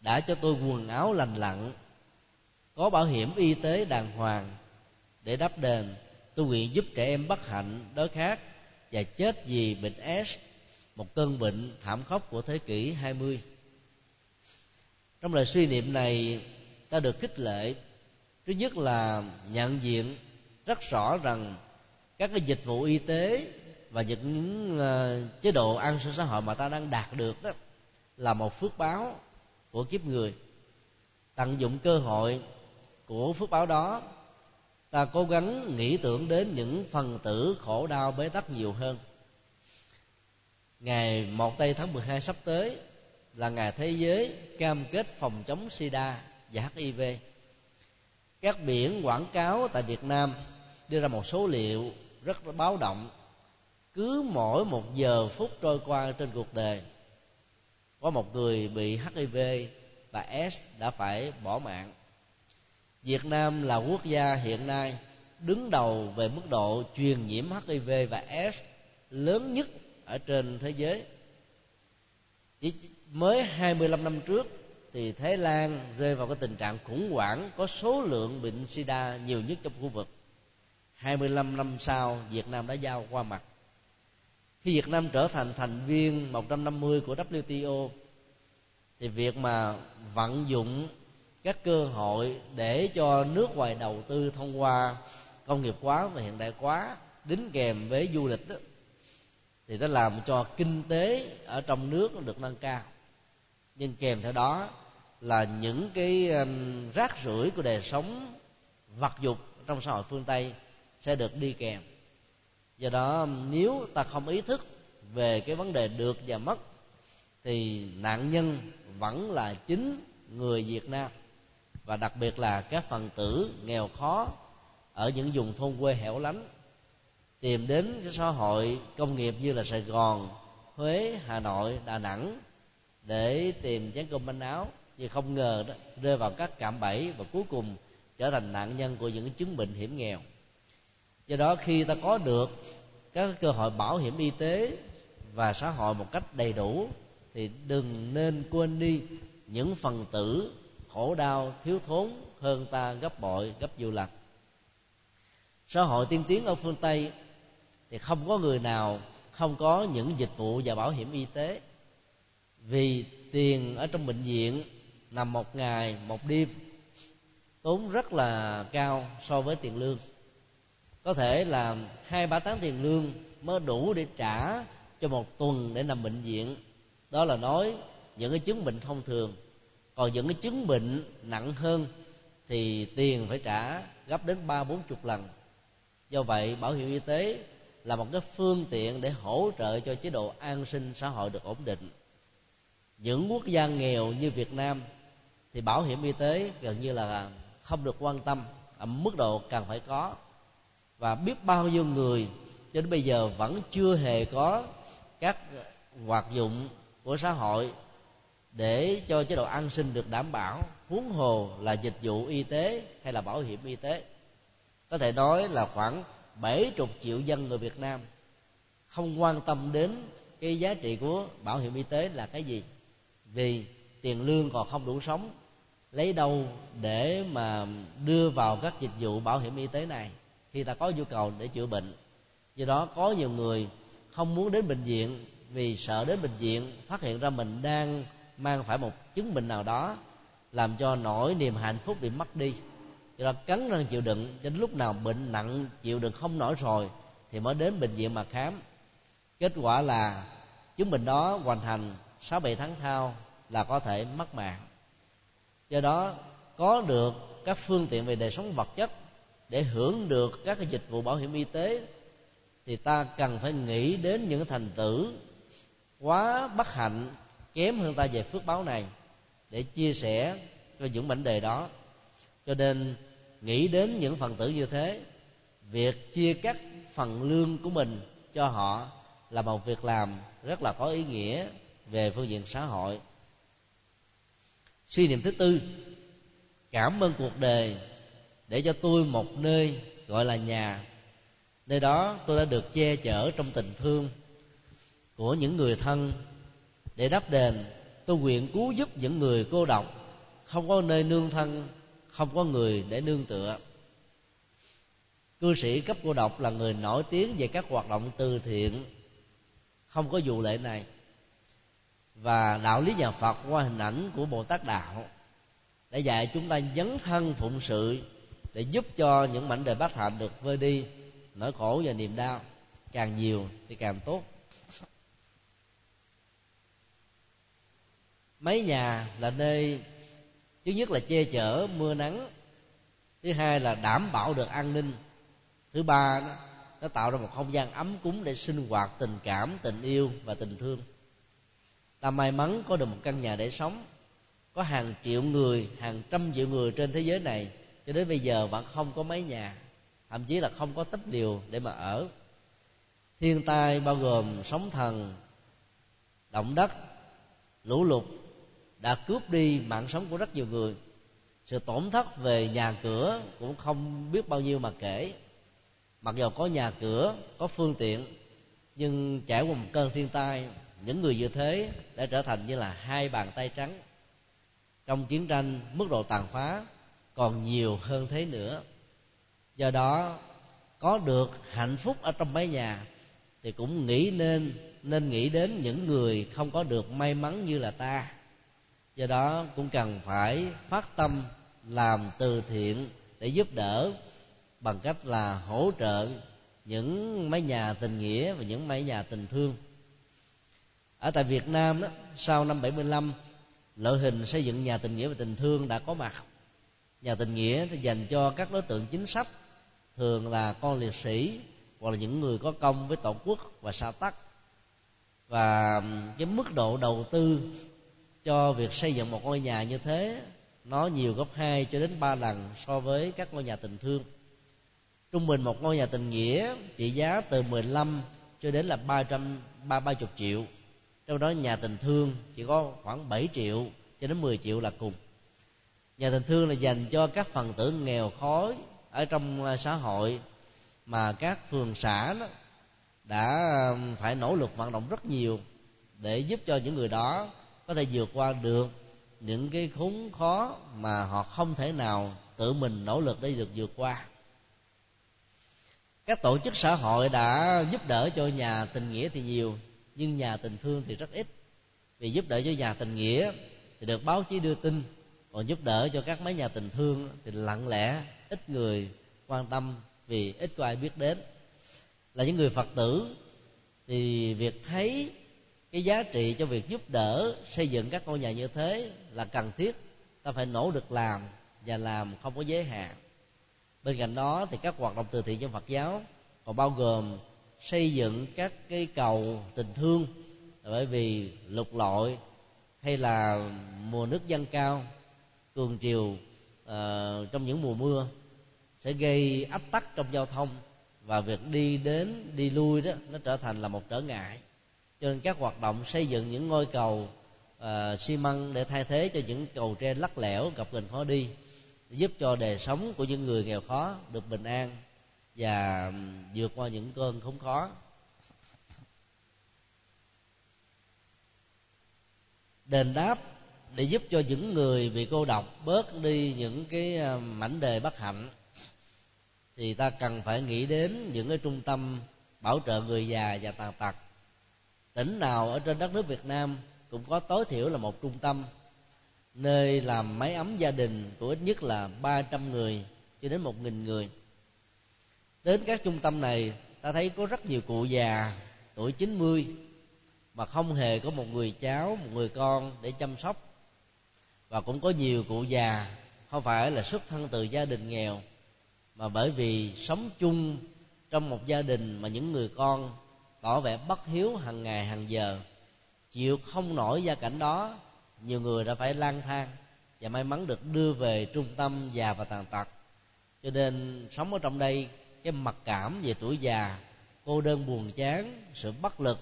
đã cho tôi quần áo lành lặn, có bảo hiểm y tế đàng hoàng để đắp đền tôi nguyện giúp trẻ em bất hạnh đói khát và chết vì bệnh S một cơn bệnh thảm khốc của thế kỷ 20 trong lời suy niệm này, ta được khích lệ. Thứ nhất là nhận diện rất rõ rằng các cái dịch vụ y tế và những ờ, chế độ an sinh xã hội mà ta đang đạt được đó là một phước báo của kiếp người. Tận dụng cơ hội của phước báo đó ta cố gắng nghĩ tưởng đến những phần tử khổ đau bế tắc nhiều hơn. Ngày 1 tây tháng 12 sắp tới là ngày thế giới cam kết phòng chống sida và hiv các biển quảng cáo tại việt nam đưa ra một số liệu rất báo động. Cứ mỗi một giờ phút trôi qua trên cuộc đời, có một người bị hiv và s đã phải bỏ mạng việt nam là quốc gia hiện nay đứng đầu về mức độ truyền nhiễm hiv và s lớn nhất ở trên thế giới. Chỉ mới 25 năm trước thì Thái Lan rơi vào cái tình trạng khủng hoảng có số lượng bệnh sida nhiều nhất trong khu vực. 25 năm sau, Việt Nam đã giao qua mặt. Khi Việt Nam trở thành thành viên 150 của WTO thì việc mà vận dụng các cơ hội để cho nước ngoài đầu tư thông qua công nghiệp hóa và hiện đại hóa đính kèm với du lịch đó, thì nó làm cho kinh tế ở trong nước được nâng cao. Nhưng kèm theo đó là những cái um, rác rưởi của đời sống vật dục trong xã hội phương tây sẽ được đi kèm. Do đó um, nếu ta không ý thức về cái vấn đề được và mất thì nạn nhân vẫn là chính người việt nam và đặc biệt là các phần tử nghèo khó ở những vùng thôn quê hẻo lánh tìm đến cái xã hội công nghiệp như là sài gòn, huế, hà nội, đà nẵng để tìm chén cơm manh áo. Nhưng không ngờ đó, rơi vào các cạm bẫy và cuối cùng trở thành nạn nhân của những chứng bệnh hiểm nghèo. Do đó, khi ta có được các cơ hội bảo hiểm y tế và xã hội một cách đầy đủ, thì đừng nên quên đi những phần tử khổ đau, thiếu thốn, hơn ta gấp bội, gấp nhiều lần. Xã hội tiên tiến ở phương tây thì không có người nào không có những dịch vụ và bảo hiểm y tế. Vì tiền ở trong bệnh viện nằm một ngày, một đêm, tốn rất là cao so với tiền lương. Có thể là hai, ba tháng tiền lương mới đủ để trả cho một tuần để nằm bệnh viện. Đó là nói những cái chứng bệnh thông thường còn những cái chứng bệnh nặng hơn thì tiền phải trả gấp đến ba, bốn chục lần. Do vậy, bảo hiểm y tế là một cái phương tiện để hỗ trợ cho chế độ an sinh xã hội được ổn định. Những quốc gia nghèo như việt nam thì bảo hiểm y tế gần như là không được quan tâm, ở mức độ cần phải có. Và biết bao nhiêu người cho đến bây giờ vẫn chưa hề có các hoạt dụng của xã hội để cho chế độ an sinh được đảm bảo, huống hồ là dịch vụ y tế hay là bảo hiểm y tế. Có thể nói là khoảng bảy chục triệu dân người Việt Nam không quan tâm đến cái giá trị của bảo hiểm y tế là cái gì, vì tiền lương còn không đủ sống. Lấy đâu để mà đưa vào các dịch vụ bảo hiểm y tế này khi ta có nhu cầu để chữa bệnh. Do đó có nhiều người không muốn đến bệnh viện vì sợ đến bệnh viện phát hiện ra mình đang mang phải một chứng bệnh nào đó, làm cho nỗi niềm hạnh phúc bị mất đi. Do đó, cắn răng chịu đựng, cho đến lúc nào bệnh nặng chịu đựng không nổi rồi, thì mới đến bệnh viện mà khám. Kết quả là chứng bệnh đó hoàn thành sáu bảy tháng thao là có thể mất mạng. Do đó, có được các phương tiện về đời sống vật chất để hưởng được các cái dịch vụ bảo hiểm y tế, thì ta cần phải nghĩ đến những thành tử quá bất hạnh kém hơn ta về phước báo này để chia sẻ cho những mảnh đề đó. Cho nên nghĩ đến những phần tử như thế, việc chia cắt phần lương của mình cho họ là một việc làm rất là có ý nghĩa về phương diện xã hội. Suy niệm thứ tư, cảm ơn cuộc đời để cho tôi một nơi gọi là nhà. Nơi đó tôi đã được che chở trong tình thương của những người thân để đáp đền, tôi nguyện cứu giúp những người cô độc. Không có nơi nương thân, không có người để nương tựa. Cư sĩ cấp cô độc là người nổi tiếng về các hoạt động từ thiện. Không có vụ lệ này. Và đạo lý nhà phật qua hình ảnh của bồ tát đạo để dạy chúng ta dấn thân phụng sự để giúp cho những mảnh đời bát hạnh được vơi đi, nỗi khổ và niềm đau. Càng nhiều thì càng tốt. Mấy nhà là nơi thứ nhất là che chở mưa nắng. Thứ hai là đảm bảo được an ninh. Thứ ba nó, nó tạo ra một không gian ấm cúng để sinh hoạt tình cảm tình yêu và tình thương. Ta may mắn có được một căn nhà để sống. Có hàng triệu người hàng trăm triệu người trên thế giới này. Cho đến bây giờ vẫn không có mấy nhà. Thậm chí là không có tấp điều để mà ở. Thiên tai bao gồm sóng thần động đất lũ lụt đã cướp đi mạng sống của rất nhiều người. Sự tổn thất về nhà cửa cũng không biết bao nhiêu mà kể. Mặc dù có nhà cửa, có phương tiện, nhưng trải qua một cơn thiên tai, những người như thế đã trở thành như là hai bàn tay trắng. Trong chiến tranh, mức độ tàn phá còn nhiều hơn thế nữa. Do đó, có được hạnh phúc ở trong mái nhà thì cũng nghĩ nên nên nghĩ đến những người không có được may mắn như là ta do đó cũng cần phải phát tâm làm từ thiện để giúp đỡ bằng cách là hỗ trợ những mái nhà tình nghĩa và những mái nhà tình thương. Ở tại Việt Nam đó, sau năm 75 loại hình xây dựng nhà tình nghĩa và tình thương đã có mặt. Nhà tình nghĩa thì dành cho các đối tượng chính sách thường là con liệt sĩ hoặc là những người có công với tổ quốc và xã tắc. Và cái mức độ đầu tư cho việc xây dựng một ngôi nhà như thế, nó nhiều gấp 2 cho đến 3 lần so với các ngôi nhà tình thương. Trung bình một ngôi nhà tình nghĩa trị giá từ 15 cho đến là 300 ba ba chục triệu. Trong đó nhà tình thương chỉ có khoảng 7 triệu cho đến 10 triệu là cùng. Nhà tình thương là dành cho các phần tử nghèo khó ở trong à, xã hội mà các phường xã đó đã phải nỗ lực vận động rất nhiều để giúp cho những người đó có thể vượt qua được những cái khốn khó mà họ không thể nào tự mình nỗ lực để được vượt qua. Các tổ chức xã hội đã giúp đỡ cho nhà tình nghĩa thì nhiều, nhưng nhà tình thương thì rất ít. Vì giúp đỡ cho nhà tình nghĩa thì được báo chí đưa tin, còn giúp đỡ cho các mấy nhà tình thương thì lặng lẽ, ít người quan tâm vì ít có ai biết đến. Là những người phật tử thì việc thấy cái giá trị cho việc giúp đỡ xây dựng các ngôi nhà như thế là cần thiết. Ta phải nỗ lực làm và làm không có giới hạn. Bên cạnh đó thì các hoạt động từ thiện trong phật giáo còn bao gồm xây dựng các cái cầu tình thương bởi vì lục lội hay là mùa nước dâng cao cường triều uh, trong những mùa mưa sẽ gây ách tắc trong giao thông và việc đi đến đi lui đó nó trở thành là một trở ngại cho nên các hoạt động xây dựng những ngôi cầu uh, xi măng để thay thế cho những cầu tre lắc lẻo gặp gần khó đi giúp cho đời sống của những người nghèo khó được bình an và vượt qua những cơn khốn khó. Đền đáp để giúp cho những người bị cô độc bớt đi những cái ờ, mảnh đề bất hạnh thì ta cần phải nghĩ đến những cái trung tâm bảo trợ người già và tàn tật tỉnh nào ở trên đất nước Việt Nam cũng có tối thiểu là một trung tâm. Nơi làm máy ấm gia đình của ít nhất là 300 người cho đến một nghìn người. Đến các trung tâm này, ta thấy có rất nhiều cụ già, tuổi 90 mà không hề có một người cháu, một người con để chăm sóc. Và cũng có nhiều cụ già, không phải là xuất thân từ gia đình nghèo, mà bởi vì sống chung trong một gia đình mà những người con tỏ vẻ bất hiếu hàng ngày hàng giờ. Chịu không nổi gia cảnh đó, nhiều người đã phải lang thang và may mắn được đưa về trung tâm già và tàn tật. Cho nên sống ở trong đây, cái mặc cảm về tuổi già, cô đơn buồn chán, sự bất lực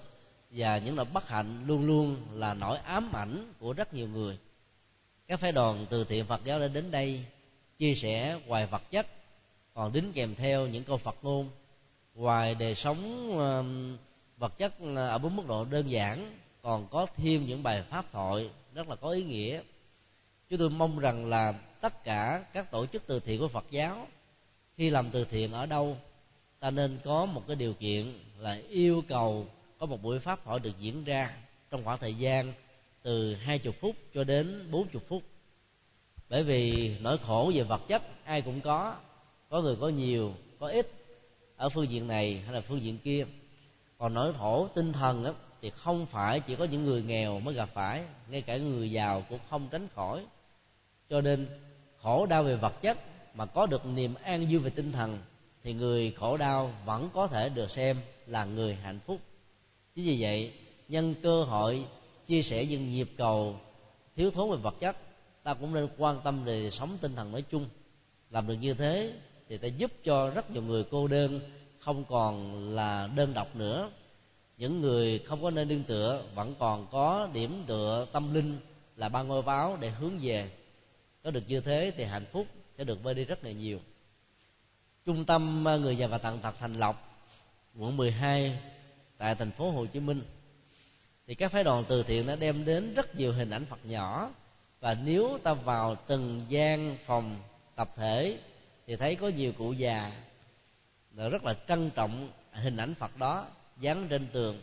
và những nỗi bất hạnh luôn luôn là nỗi ám ảnh của rất nhiều người. Các phái đoàn từ thiện phật giáo đã đến đây chia sẻ hoài vật chất, còn đính kèm theo những câu phật ngôn ngoài đời sống um, vật chất ờ, ở bốn mức độ đơn giản, còn có thêm những bài pháp thoại rất là có ý nghĩa. Chúng tôi mong rằng là tất cả các tổ chức từ thiện của phật giáo, khi làm từ thiện ở đâu, ta nên có một cái điều kiện là yêu cầu có một buổi pháp thoại được diễn ra trong khoảng thời gian từ hai chục phút cho đến bốn chục phút. Bởi vì nỗi khổ về vật chất ai cũng có có người có nhiều, có ít, ở phương diện này hay là phương diện kia còn nỗi khổ tinh thần đó, thì không phải chỉ có những người nghèo mới gặp phải ngay cả người giàu cũng không tránh khỏi. Cho nên khổ đau về vật chất mà có được niềm an vui về tinh thần thì người khổ đau vẫn có thể được xem là người hạnh phúc. Chính vì vậy nhân cơ hội chia sẻ những nhịp cầu thiếu thốn về vật chất ta cũng nên quan tâm về sống tinh thần nói chung. Làm được như thế thì ta giúp cho rất nhiều người cô đơn không còn là đơn độc nữa. Những người không có nơi nương tựa vẫn còn có điểm tựa tâm linh là ba ngôi báo để hướng về. Có được như thế thì hạnh phúc sẽ được vơi đi rất là nhiều. Trung tâm người già và tận tật thành lộc, quận 12 tại thành phố Hồ Chí Minh. Thì các phái đoàn từ thiện đã đem đến rất nhiều hình ảnh Phật nhỏ. Và nếu ta vào từng gian phòng tập thể thì thấy có nhiều cụ già là rất là trân trọng hình ảnh Phật đó, dán trên tường.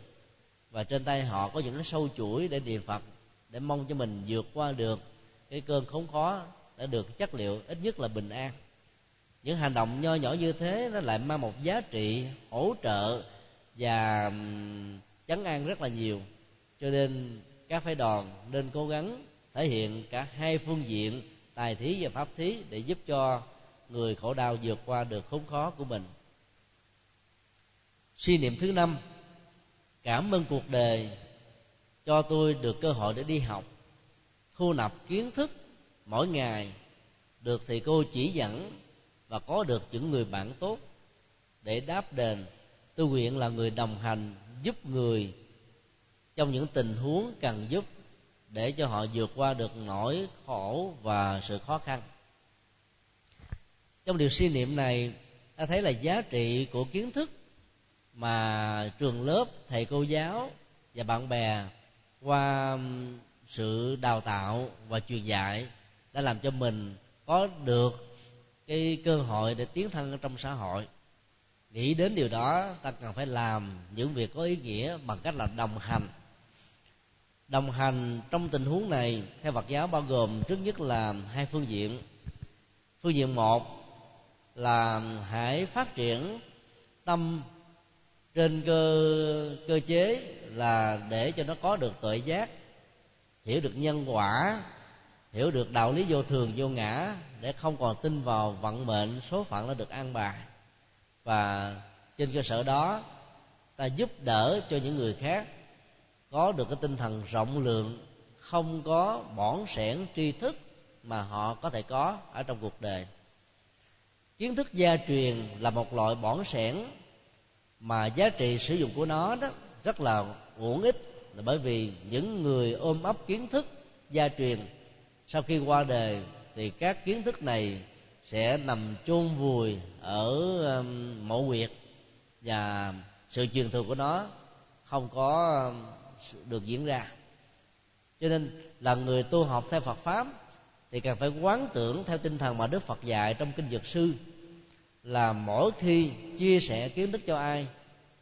Và trên tay họ có những cái sâu chuỗi để niệm Phật, để mong cho mình vượt qua được cái cơn khốn khó đã được chất liệu ít nhất là bình an. Những hành động nho nhỏ như thế nó lại mang một giá trị hỗ trợ và chấn an rất là nhiều. Cho nên các phái đoàn nên cố gắng thể hiện cả hai phương diện, tài thí và pháp thí để giúp cho người khổ đau vượt qua được khốn khó của mình suy niệm thứ năm, cảm ơn cuộc đời cho tôi được cơ hội để đi học, thu nạp kiến thức mỗi ngày, được thầy cô chỉ dẫn và có được những người bạn tốt để đáp đền. Tôi nguyện là người đồng hành giúp người trong những tình huống cần giúp để cho họ vượt qua được nỗi khổ và sự khó khăn. Trong điều suy niệm này, ta thấy là giá trị của kiến thức mà trường lớp, thầy cô giáo và bạn bè qua sự đào tạo và truyền dạy đã làm cho mình có được cái cơ hội để tiến thân trong xã hội. Nghĩ đến điều đó, ta cần phải làm những việc có ý nghĩa bằng cách là đồng hành. Đồng hành trong tình huống này, theo Phật giáo bao gồm trước nhất là hai phương diện. Phương diện một là hãy phát triển tâm trên cơ cơ chế là để cho nó có được tuệ giác, hiểu được nhân quả, hiểu được đạo lý vô thường, vô ngã, để không còn tin vào vận mệnh, số phận đã được an bài. Và trên cơ sở đó, ta giúp đỡ cho những người khác có được cái tinh thần rộng lượng, không có bỏn sẻn tri thức mà họ có thể có ở trong cuộc đời. Kiến thức gia truyền là một loại bỏn sẻn mà giá trị sử dụng của nó đó rất là uổng ích là bởi vì những người ôm ấp kiến thức gia truyền, sau khi qua đời thì các kiến thức này sẽ nằm chôn vùi ở um, mộ huyệt và sự truyền thừa của nó không có um, được diễn ra. Cho nên là người tu học theo Phật pháp thì cần phải quán tưởng theo tinh thần mà Đức Phật dạy trong kinh Dược sư là mỗi khi chia sẻ kiến thức cho ai,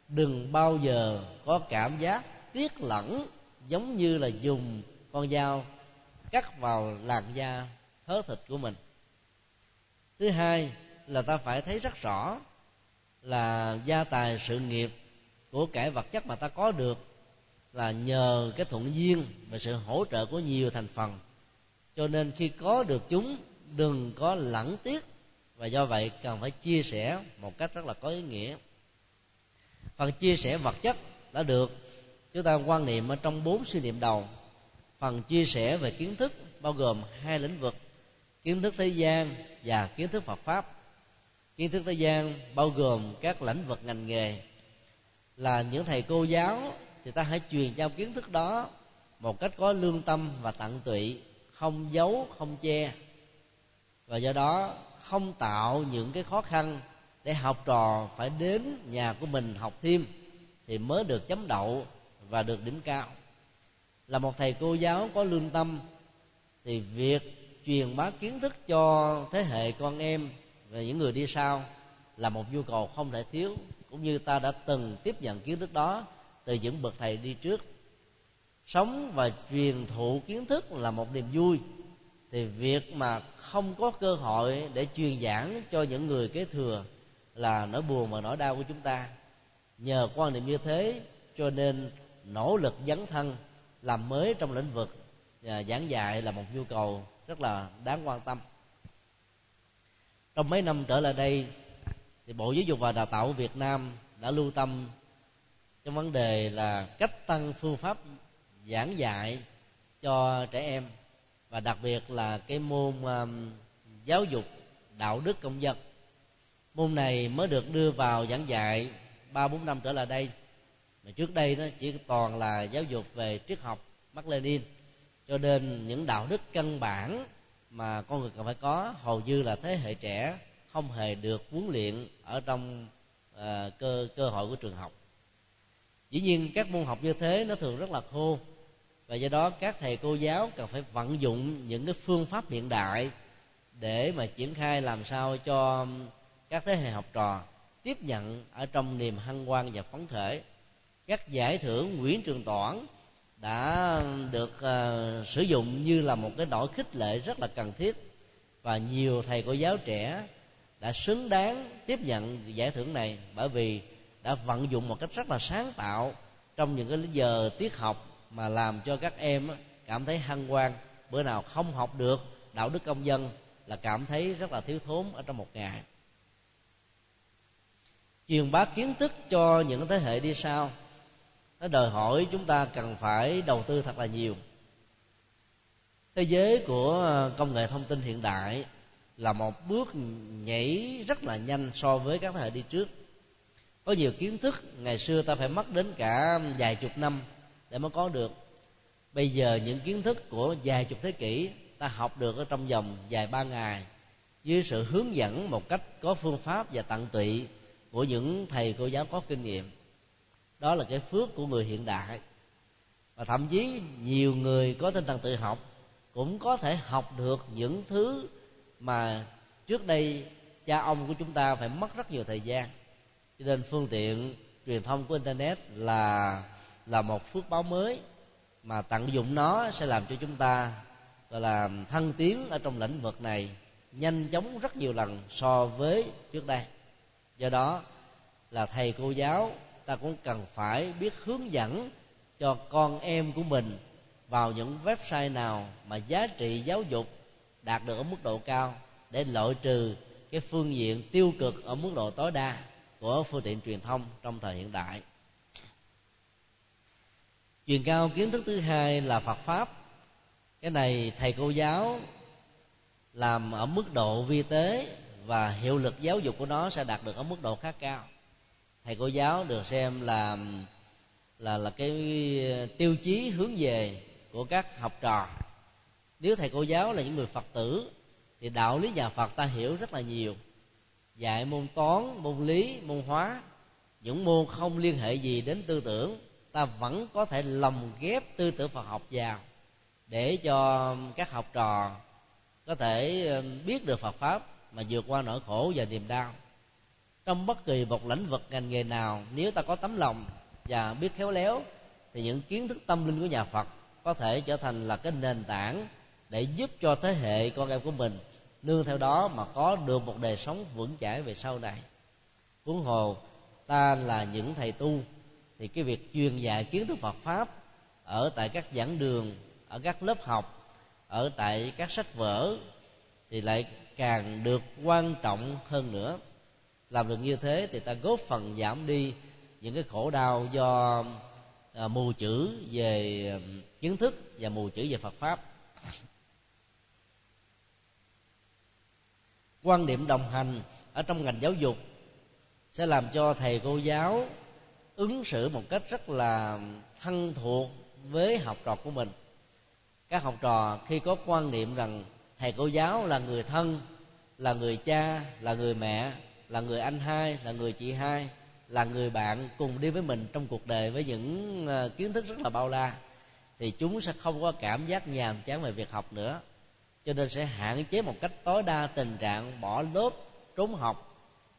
đừng bao giờ có cảm giác tiếc lẫn giống như là dùng con dao cắt vào làn da thớ thịt của mình. Thứ hai là ta phải thấy rất rõ là gia tài sự nghiệp của cải vật chất mà ta có được là nhờ cái thuận duyên và sự hỗ trợ của nhiều thành phần. Cho nên khi có được chúng, đừng có lẳng tiếc và do vậy cần phải chia sẻ một cách rất là có ý nghĩa. Phần chia sẻ vật chất đã được chúng ta quan niệm ở trong bốn suy niệm đầu. Phần chia sẻ về kiến thức bao gồm hai lĩnh vực, kiến thức thế gian và kiến thức Phật pháp. Kiến thức thế gian bao gồm các lĩnh vực ngành nghề. Là những thầy cô giáo thì ta hãy truyền trao kiến thức đó một cách có lương tâm và tận tụy, không giấu, không che. Và do đó không tạo những cái khó khăn để học trò phải đến nhà của mình học thêm thì mới được chấm đậu và được điểm cao. Là một thầy cô giáo có lương tâm thì việc truyền bá kiến thức cho thế hệ con em và những người đi sau là một nhu cầu không thể thiếu, cũng như ta đã từng tiếp nhận kiến thức đó từ những bậc thầy đi trước. Sống và truyền thụ kiến thức là một niềm vui thì việc mà không có cơ hội để truyền giảng cho những người kế thừa là nỗi buồn và nỗi đau của chúng ta. Nhờ quan niệm như thế, cho nên nỗ lực dấn thân làm mới trong lĩnh vực và giảng dạy là một nhu cầu rất là đáng quan tâm. Trong mấy năm trở lại đây, thì bộ giáo dục và đào tạo việt nam đã lưu tâm trong vấn đề là cách tăng phương pháp giảng dạy cho trẻ em và đặc biệt là cái môn um, giáo dục đạo đức công dân. Môn này mới được đưa vào giảng dạy ba bốn năm trở lại đây. Mà trước đây nó chỉ toàn là giáo dục về triết học mắc Lênin cho nên những đạo đức căn bản mà con người cần phải có hầu như là thế hệ trẻ không hề được huấn luyện ở trong uh, cơ cơ hội của trường học. Dĩ nhiên các môn học như thế nó thường rất là khô và do đó các thầy cô giáo cần phải vận dụng những cái phương pháp hiện đại để mà triển khai làm sao cho các thế hệ học trò tiếp nhận ở trong niềm hân hoan và phấn khởi. Các giải thưởng Nguyễn Trường Toản đã được uh, sử dụng như là một cái nỗi khích lệ rất là cần thiết. Và nhiều thầy cô giáo trẻ đã xứng đáng tiếp nhận giải thưởng này bởi vì đã vận dụng một cách rất là sáng tạo trong những cái giờ tiết học mà làm cho các em cảm thấy hăng hoan, bữa nào không học được đạo đức công dân là cảm thấy rất là thiếu thốn ở trong một ngày. Truyền bá kiến thức cho những thế hệ đi sau, nó đòi hỏi chúng ta cần phải đầu tư thật là nhiều. Thế giới của ờ, công nghệ thông tin hiện đại là một bước nhảy rất là nhanh so với các thế hệ đi trước. Có nhiều kiến thức ngày xưa ta phải mất đến cả vài chục năm để mới có được. Bây giờ những kiến thức của vài chục thế kỷ ta học được ở trong vòng vài ba ngày, dưới sự hướng dẫn một cách có phương pháp và tận tụy của những thầy cô giáo có kinh nghiệm. Đó là cái phước của người hiện đại. Và thậm chí nhiều người có tinh thần tự học cũng có thể học được những thứ mà trước đây cha ông của chúng ta phải mất rất nhiều thời gian. Cho nên phương tiện truyền thông của internet là là một phước báo mới mà tận dụng nó sẽ làm cho chúng ta, gọi là, thăng tiến ở trong lĩnh vực này nhanh chóng rất nhiều lần so với trước đây. Do đó là thầy cô giáo ta cũng cần phải biết hướng dẫn cho con em của mình vào những website nào mà giá trị giáo dục đạt được ở mức độ cao để loại trừ cái phương diện tiêu cực ở mức độ tối đa của phương tiện truyền thông trong thời hiện đại truyền cao kiến thức thứ hai là phật pháp. Cái này thầy cô giáo làm ở mức độ vi tế và hiệu lực giáo dục của nó sẽ đạt được ở mức độ khá cao. Thầy cô giáo được xem là là là cái tiêu chí hướng về của các học trò. Nếu thầy cô giáo là những người phật tử, thì đạo lý nhà phật ta hiểu rất là nhiều. Dạy môn toán, môn lý, môn hóa, những môn không liên hệ gì đến tư tưởng ta vẫn có thể lồng ghép tư tưởng phật học vào để cho các học trò có thể ờ, biết được phật pháp mà vượt qua nỗi khổ và niềm đau. Trong bất kỳ một lĩnh vực ngành nghề nào, nếu ta có tấm lòng và biết khéo léo, thì những kiến thức tâm linh của nhà phật có thể trở thành là cái nền tảng để giúp cho thế hệ con em của mình nương theo đó mà có được một đời sống vững chãi về sau này. Huống hồ, ta là những thầy tu thì cái việc truyền dạy kiến thức Phật pháp ở tại các giảng đường ở các lớp học ở tại các sách vở thì lại càng được quan trọng hơn nữa. Làm được như thế thì ta góp phần giảm đi những cái khổ đau do à, mù chữ về à, kiến thức và mù chữ về Phật pháp. Quan điểm đồng hành ở trong ngành giáo dục sẽ làm cho thầy cô giáo ứng xử một cách rất là thân thuộc với học trò của mình. Các học trò khi có quan niệm rằng thầy cô giáo là người thân, là người cha, là người mẹ, là người anh hai, là người chị hai, là người bạn cùng đi với mình trong cuộc đời với những ờ, kiến thức rất là bao la, thì chúng sẽ không có cảm giác nhàm chán về việc học nữa. Cho nên sẽ hạn chế một cách tối đa tình trạng bỏ lớp trốn học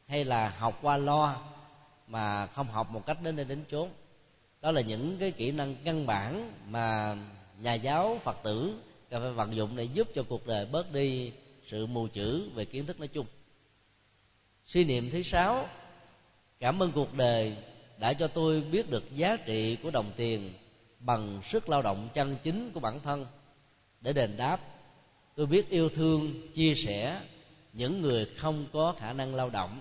hay là học qua lo mà không học một cách đến nơi đến chốn. Đó là những cái kỹ năng căn bản mà nhà giáo phật tử cần phải vận dụng để giúp cho cuộc đời bớt đi sự mù chữ về kiến thức nói chung. Suy niệm thứ sáu, cảm ơn cuộc đời đã cho tôi biết được giá trị của đồng tiền bằng sức lao động chân chính của bản thân. Để đền đáp, tôi biết yêu thương, chia sẻ những người không có khả năng lao động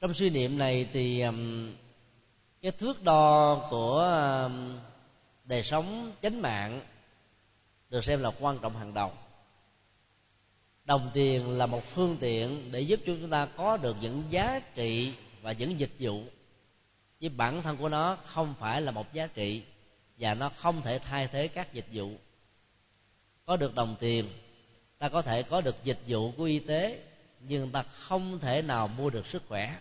trong suy niệm này thì cái thước đo của đời sống, chánh mạng được xem là quan trọng hàng đầu. Đồng tiền là một phương tiện để giúp cho chúng ta có được những giá trị và những dịch vụ. Chứ bản thân của nó không phải là một giá trị và nó không thể thay thế các dịch vụ. Có được đồng tiền, ta có thể có được dịch vụ của y tế, nhưng ta không thể nào mua được sức khỏe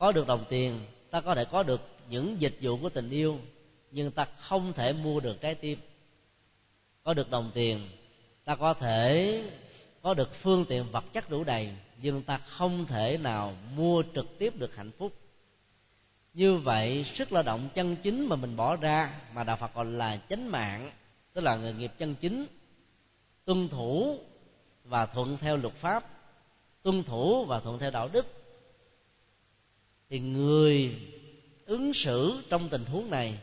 có được đồng tiền, ta có thể có được những dịch vụ của tình yêu, nhưng ta không thể mua được trái tim. Có được đồng tiền, ta có thể có được phương tiện vật chất đủ đầy, nhưng ta không thể nào mua trực tiếp được hạnh phúc. Như vậy, sức lao động chân chính mà mình bỏ ra mà đạo phật gọi là chánh mạng, tức là nghề nghiệp chân chính, tuân thủ và thuận theo luật pháp, tuân thủ và thuận theo đạo đức thì người ứng xử trong tình huống này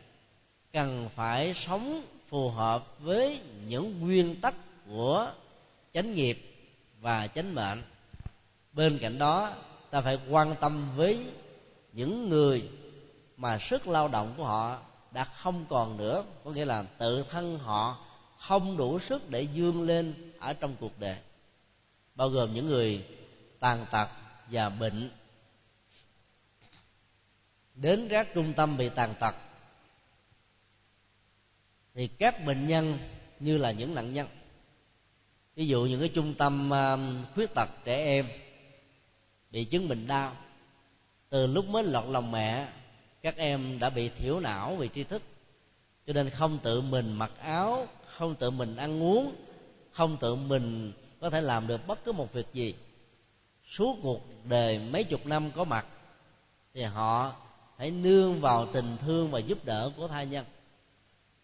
cần phải sống phù hợp với những nguyên tắc của chánh nghiệp và chánh mệnh. Bên cạnh đó, ta phải quan tâm với những người mà sức lao động của họ đã không còn nữa. Có nghĩa là tự thân họ không đủ sức để dương lên ở trong cuộc đời. Bao gồm những người tàn tật và bệnh đến các trung tâm bị tàn tật, thì các bệnh nhân như là những nạn nhân, ví dụ những cái trung tâm um, khuyết tật trẻ em bị chứng bệnh đau, từ lúc mới lọt lòng mẹ, các em đã bị thiểu não vì tri thức. Cho nên không tự mình mặc áo, không tự mình ăn uống, không tự mình có thể làm được bất cứ một việc gì. Suốt cuộc đời mấy chục năm có mặt, thì họ hãy nương vào tình thương và giúp đỡ của thai nhân.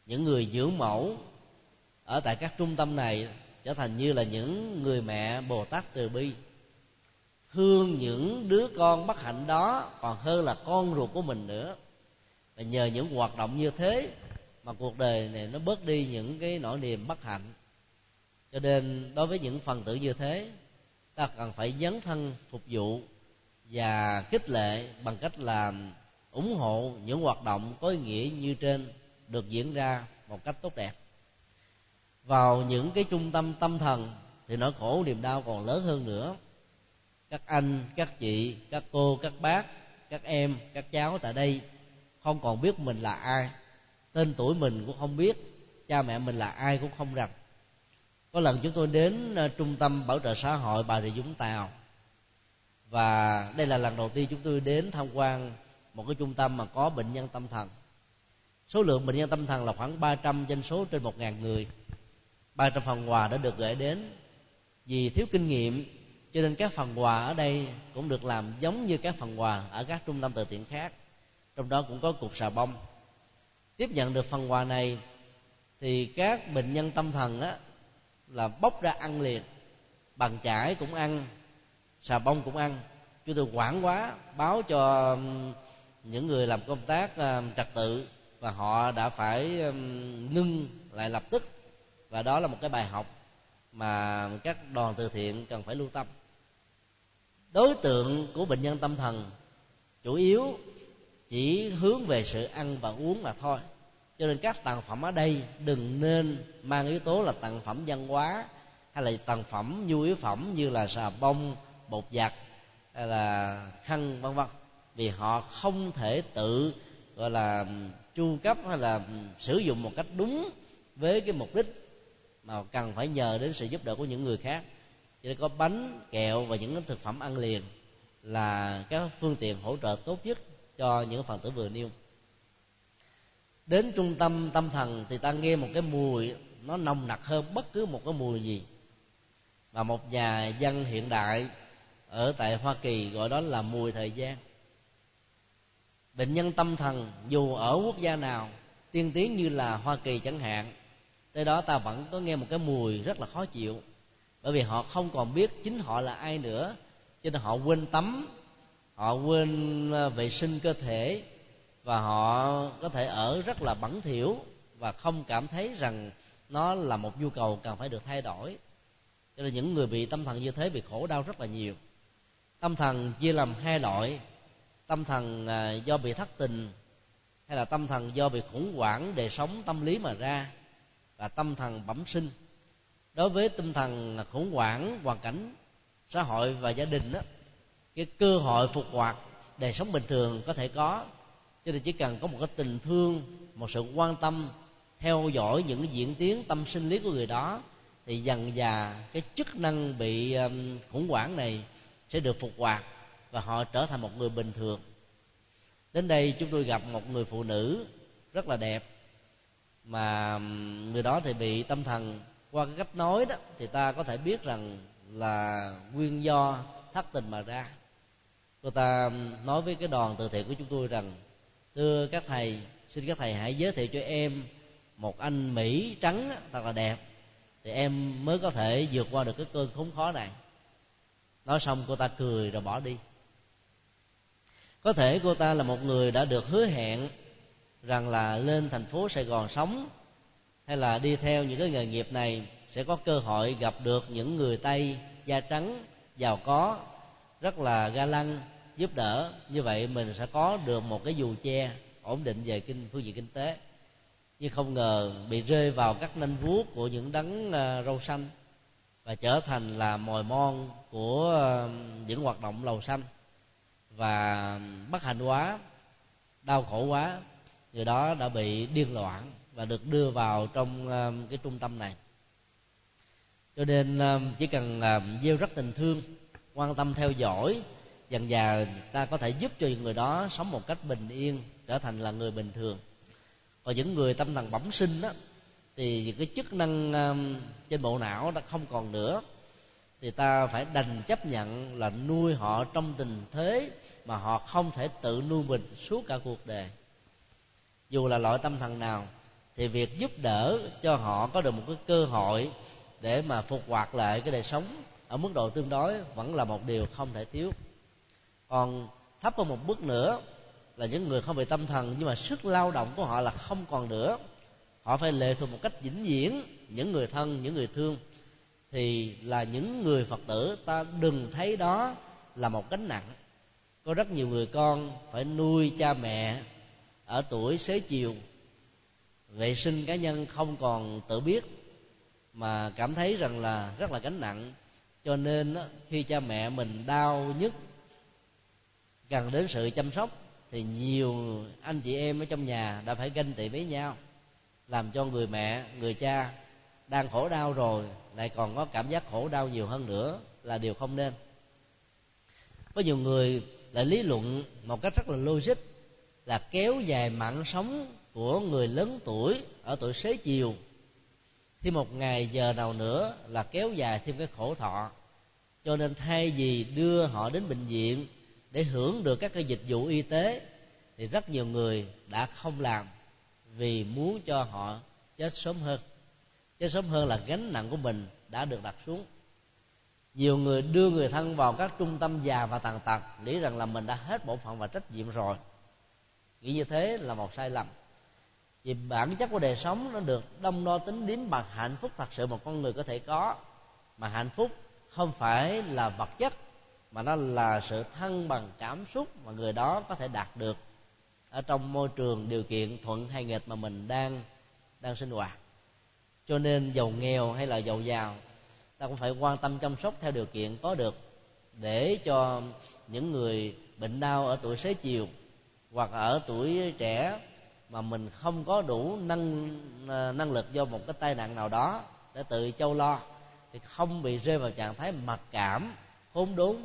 Những người dưỡng mẫu ở tại các trung tâm này trở thành như là những người mẹ bồ tát từ bi. Thương những đứa con bất hạnh đó còn hơn là con ruột của mình nữa. Và nhờ những hoạt động như thế mà cuộc đời này nó bớt đi những cái nỗi niềm bất hạnh. Cho nên đối với những phần tử như thế, ta cần phải dấn thân phục vụ và khích lệ bằng cách là ủng hộ những hoạt động có ý nghĩa như trên được diễn ra một cách tốt đẹp. Vào những cái trung tâm tâm thần thì nỗi khổ niềm đau còn lớn hơn nữa. Các anh, các chị, các cô, các bác, các em, các cháu tại đây không còn biết mình là ai, tên tuổi mình cũng không biết, cha mẹ mình là ai cũng không rành. Có lần chúng tôi đến ờ, trung tâm bảo trợ xã hội bà rịa vũng tàu và đây là lần đầu tiên chúng tôi đến tham quan một cái trung tâm mà có bệnh nhân tâm thần. Số lượng bệnh nhân tâm thần là khoảng 300 dân số trên 1.000 người. 300 phần quà đã được gửi đến. Vì thiếu kinh nghiệm, cho nên các phần quà ở đây cũng được làm giống như các phần quà ở các trung tâm từ thiện khác. Trong đó cũng có cục xà bông. Tiếp nhận được phần quà này, thì các bệnh nhân tâm thần á, là bốc ra ăn liền. Bằng chải cũng ăn, xà bông cũng ăn. Chúng tôi quản quá báo cho những người làm công tác à, trật tự và họ đã phải ngưng lại lập tức. Và đó là một cái bài học mà các đoàn từ thiện cần phải lưu tâm. Đối tượng của bệnh nhân tâm thần chủ yếu chỉ hướng về sự ăn và uống mà thôi. Cho nên các tặng phẩm ở đây đừng nên mang yếu tố là tặng phẩm văn hóa hay là tặng phẩm nhu yếu phẩm như là xà bông, bột giặt hay là khăn, vân vân vì họ không thể tự, gọi là, chu cấp hay là sử dụng một cách đúng với cái mục đích mà cần phải nhờ đến sự giúp đỡ của những người khác. Cho nên có bánh, kẹo và những thực phẩm ăn liền là các phương tiện hỗ trợ tốt nhất cho những phần tử vừa nêu. Đến trung tâm tâm thần thì ta nghe một cái mùi, nó nồng nặc hơn bất cứ một cái mùi gì. Và một nhà dân hiện đại ở tại hoa kỳ gọi đó là mùi thời gian bệnh nhân tâm thần, dù ở quốc gia nào, tiên tiến như là hoa kỳ chẳng hạn, tới đó ta vẫn có nghe một cái mùi rất là khó chịu. Bởi vì họ không còn biết chính họ là ai nữa, cho nên họ quên tắm, họ quên ờ, vệ sinh cơ thể, và họ có thể ở rất là bẩn thỉu và không cảm thấy rằng nó là một nhu cầu cần phải được thay đổi. Cho nên những người bị tâm thần như thế bị khổ đau rất là nhiều. Tâm thần chia làm hai loại tâm thần à, do bị thất tình, hay là tâm thần do bị khủng hoảng đời sống tâm lý mà ra và tâm thần bẩm sinh. Đối với tinh thần khủng hoảng, hoàn cảnh xã hội và gia đình đó cái cơ hội phục hoạt đời sống bình thường có thể có, cho nên chỉ cần có một cái tình thương, một sự quan tâm, theo dõi những diễn tiến tâm sinh lý của người đó, thì dần dà cái chức năng bị khủng hoảng này sẽ được phục hoạt và họ trở thành một người bình thường. Đến đây chúng tôi gặp một người phụ nữ rất là đẹp, mà người đó thì bị tâm thần qua cái cách nói đó, thì ta có thể biết rằng là nguyên do thất tình mà ra. Cô ta nói với cái đoàn từ thiện của chúng tôi rằng, thưa các thầy, xin các thầy hãy giới thiệu cho em một anh mỹ trắng thật là đẹp, thì em mới có thể vượt qua được cái cơn khốn khó này. Nói xong cô ta cười rồi bỏ đi có thể cô ta là một người đã được hứa hẹn rằng là lên thành phố sài gòn sống hay là đi theo những cái nghề nghiệp này sẽ có cơ hội gặp được những người tây da trắng, giàu có, rất là ga lăng, giúp đỡ. Như vậy mình sẽ có được một cái dù che ổn định về kinh, phương diện kinh tế. Nhưng không ngờ bị rơi vào các nanh vuốt của những đấng à, râu xanh và trở thành là mồi mon của à, những hoạt động lầu xanh và bất hạnh quá, đau khổ quá, người đó đã bị điên loạn và được đưa vào trong um, cái trung tâm này. Cho nên um, chỉ cần um, gieo rất tình thương, quan tâm theo dõi, dần dà ta có thể giúp cho người đó sống một cách bình yên, trở thành là người bình thường. Còn những người tâm thần bẩm sinh đó thì cái chức năng trên bộ não đã không còn nữa, thì ta phải đành chấp nhận là nuôi họ trong tình thế mà họ không thể tự nuôi mình suốt cả cuộc đời. Dù là loại tâm thần nào, thì việc giúp đỡ cho họ có được một cái cơ hội để mà phục hoạt lại cái đời sống ở mức độ tương đối vẫn là một điều không thể thiếu. Còn thấp hơn một bước nữa là những người không bị tâm thần nhưng mà sức lao động của họ là không còn nữa. Họ phải lệ thuộc một cách vĩnh viễn những người thân, những người thương. Thì là những người phật tử ta đừng thấy đó là một gánh nặng có rất nhiều người con phải nuôi cha mẹ ở tuổi xế chiều. Vệ sinh cá nhân không còn tự biết, mà cảm thấy rằng là rất là gánh nặng. Cho nên khi cha mẹ mình đau nhất cần đến sự chăm sóc, thì nhiều anh chị em ở trong nhà đã phải ganh tị với nhau, làm cho người mẹ, người cha đang khổ đau rồi, lại còn có cảm giác khổ đau nhiều hơn nữa là điều không nên. Có nhiều người lại lý luận một cách rất là logic, là kéo dài mạng sống của người lớn tuổi ở tuổi xế chiều. Thêm một ngày giờ nào nữa là kéo dài thêm cái khổ thọ. Cho nên thay vì đưa họ đến bệnh viện để hưởng được các cái dịch vụ y tế, thì rất nhiều người đã không làm vì muốn cho họ chết sớm hơn. Chết sớm hơn là gánh nặng của mình đã được đặt xuống nhiều người đưa người thân vào các trung tâm già và tàn tật, nghĩ rằng là mình đã hết bổn phận và trách nhiệm rồi. Nghĩ như thế là một sai lầm. Vì bản chất của đời sống nó được đông đo tính điểm bằng hạnh phúc thật sự một con người có thể có. Mà hạnh phúc không phải là vật chất, mà nó là sự thăng bằng cảm xúc mà người đó có thể đạt được. Ở trong môi trường điều kiện thuận hay nghịch mà mình đang đang sinh hoạt. Cho nên giàu nghèo hay là giàu giàu ta cũng phải quan tâm chăm sóc theo điều kiện có được để cho những người bệnh đau ở tuổi xế chiều hoặc ở tuổi trẻ mà mình không có đủ năng à, năng lực do một cái tai nạn nào đó để tự châu lo thì không bị rơi vào trạng thái mặc cảm khốn đốn.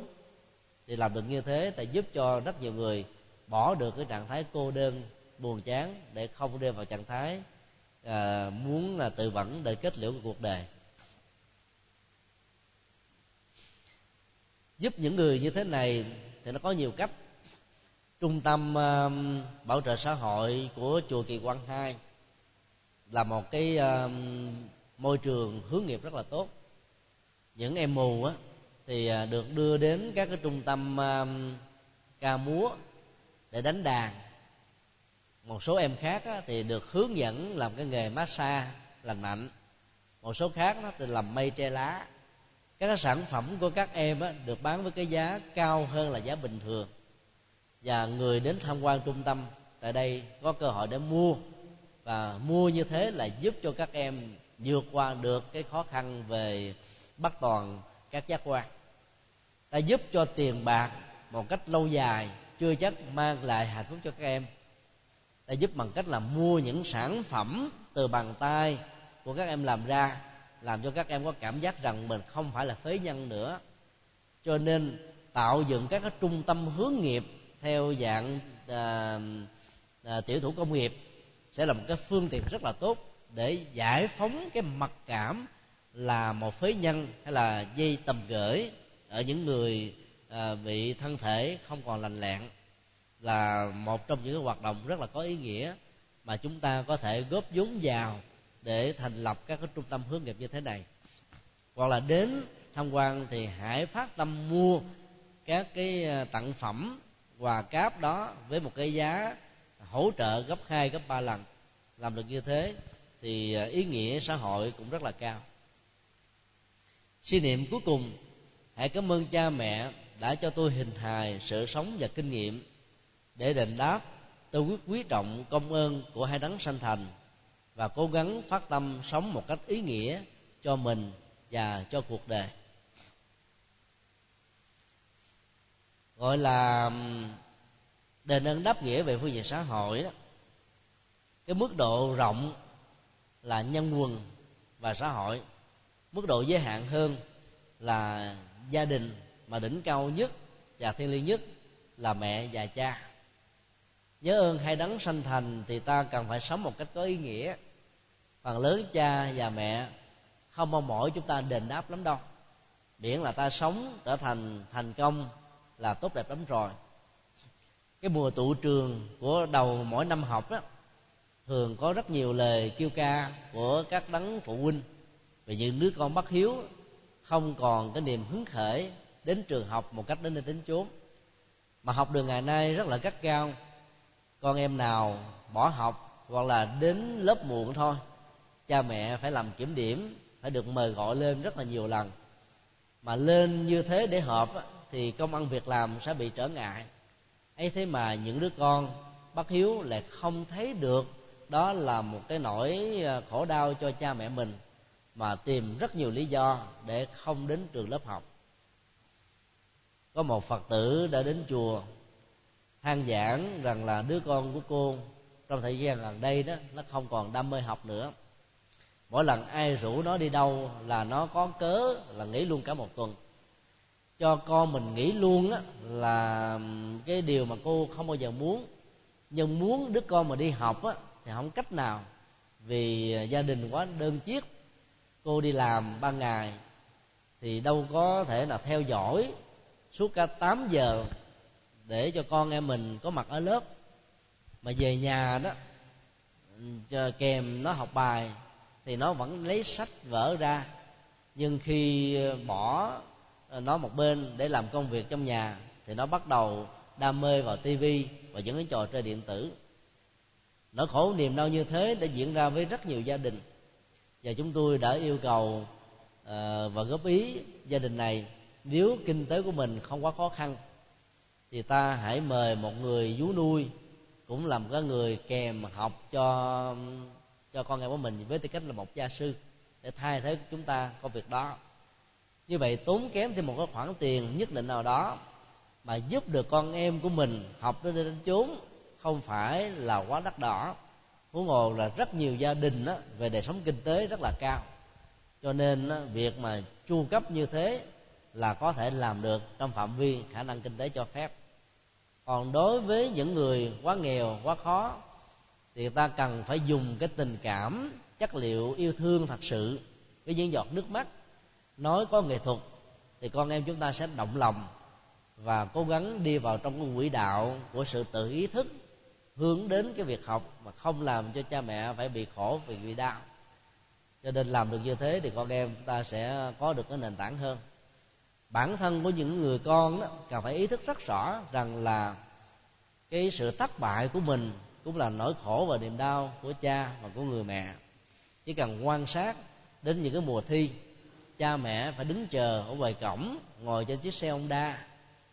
Thì làm được như thế ta giúp cho rất nhiều người bỏ được cái trạng thái cô đơn buồn chán để không rơi vào trạng thái à, muốn là tự vẫn để kết liễu cuộc đời. Giúp những người như thế này thì nó có nhiều cách. Trung tâm uh, bảo trợ xã hội của chùa kỳ quan hai là một cái uh, môi trường hướng nghiệp rất là tốt. Những em mù á thì uh, được đưa đến các cái trung tâm uh, ca múa để đánh đàn. Một số em khác á, thì được hướng dẫn làm cái nghề massage lành mạnh. Một số khác nó thì làm mây tre lá các sản phẩm của các em á, được bán với cái giá cao hơn là giá bình thường. Và người đến tham quan trung tâm tại đây có cơ hội để mua. Và mua như thế là giúp cho các em vượt qua được cái khó khăn về bắt toàn các giác quan. Ta giúp cho tiền bạc một cách lâu dài chưa chắc mang lại hạnh phúc cho các em. Ta giúp bằng cách là mua những sản phẩm từ bàn tay của các em làm ra làm cho các em có cảm giác rằng mình không phải là phế nhân nữa. Cho nên tạo dựng các cái trung tâm hướng nghiệp theo dạng à, à, tiểu thủ công nghiệp sẽ là một cái phương tiện rất là tốt để giải phóng cái mặc cảm là một phế nhân hay là dây tầm gửi ở những người à, bị thân thể không còn lành lẹn là một trong những cái hoạt động rất là có ý nghĩa mà chúng ta có thể góp vốn vào để thành lập các cái trung tâm hướng nghiệp như thế này. Hoặc là đến tham quan thì hãy phát tâm mua các cái ờ, tặng phẩm quà cáp đó với một cái giá hỗ trợ gấp hai, gấp ba lần. Làm được như thế thì ờ, ý nghĩa xã hội cũng rất là cao. Suy niệm cuối cùng, hãy cảm ơn cha mẹ đã cho tôi hình hài, sự sống và kinh nghiệm để đền đáp. Tôi quyết quý trọng công ơn của hai đấng sanh thành và cố gắng phát tâm sống một cách ý nghĩa cho mình và cho cuộc đời. Gọi là đền ơn đáp nghĩa về phương diện xã hội đó. Cái mức độ rộng là nhân quần và xã hội. Mức độ giới hạn hơn là gia đình mà đỉnh cao nhất và thiêng liêng nhất là mẹ và cha. Nhớ ơn hai đấng sanh thành thì ta cần phải sống một cách có ý nghĩa phần lớn cha và mẹ không mong mỏi chúng ta đền đáp lắm đâu. Miễn là ta sống, trở thành thành công là tốt đẹp lắm rồi. Cái mùa tụ trường của đầu mỗi năm học á thường có rất nhiều lời kêu ca của các đấng phụ huynh. Về những đứa con bất hiếu, không còn cái niềm hứng khởi đến trường học một cách đến nơi tính chốn. Mà học đường ngày nay rất là gắt cao con em nào bỏ học hoặc là đến lớp muộn thôi cha mẹ phải làm kiểm điểm, phải được mời gọi lên rất là nhiều lần. Mà lên như thế để họp thì công ăn việc làm sẽ bị trở ngại. Ấy thế mà những đứa con bất hiếu lại không thấy được đó là một cái nỗi à, khổ đau cho cha mẹ mình, mà tìm rất nhiều lý do để không đến trường lớp học. Có một phật tử đã đến chùa, than giảng rằng là đứa con của cô trong thời gian gần đây đó, nó không còn đam mê học nữa mỗi lần ai rủ nó đi đâu là nó có cớ là nghỉ luôn cả một tuần. Cho con mình nghỉ luôn á, là cái điều mà cô không bao giờ muốn. Nhưng muốn đứa con mà đi học á, thì không cách nào. Vì à, gia đình quá đơn chiếc. Cô đi làm ban ngày, thì đâu có thể là theo dõi. Suốt cả 8 giờ để cho con em mình có mặt ở lớp. Mà về nhà đó chờ kèm nó học bài thì nó vẫn lấy sách vở ra. Nhưng khi ờ, bỏ ờ, nó một bên để làm công việc trong nhà thì nó bắt đầu đam mê vào tivi và những cái trò chơi điện tử. Nỗi khổ niềm đau như thế đã diễn ra với rất nhiều gia đình. Và chúng tôi đã yêu cầu uh, và góp ý gia đình này nếu kinh tế của mình không quá khó khăn thì ta hãy mời một người vú nuôi cũng làm cái người kèm học cho cho con em của mình với tư cách là một gia sư để thay thế chúng ta công việc đó. Như vậy tốn kém thêm một cái khoản tiền nhất định nào đó mà giúp được con em của mình học đến đến chốn không phải là quá đắt đỏ. Huống hồ là rất nhiều gia đình đó, về đời sống kinh tế rất là cao. Cho nên đó, việc mà chu cấp như thế là có thể làm được trong phạm vi khả năng kinh tế cho phép. Còn đối với những người quá nghèo quá khó thì ta cần phải dùng cái tình cảm, chất liệu yêu thương thật sự với những giọt nước mắt. Nói có nghệ thuật, thì con em chúng ta sẽ động lòng và cố gắng đi vào trong cái quỹ đạo của sự tự ý thức, hướng đến cái việc học mà không làm cho cha mẹ phải bị khổ vì bị đau. Cho nên làm được như thế thì con em chúng ta sẽ có được cái nền tảng hơn. Bản thân của những người con đó cần phải ý thức rất rõ rằng là cái sự thất bại của mình cũng là nỗi khổ và niềm đau của cha và của người mẹ. Chỉ cần quan sát đến những cái mùa thi, cha mẹ phải đứng chờ ở ngoài cổng, ngồi trên chiếc xe honda.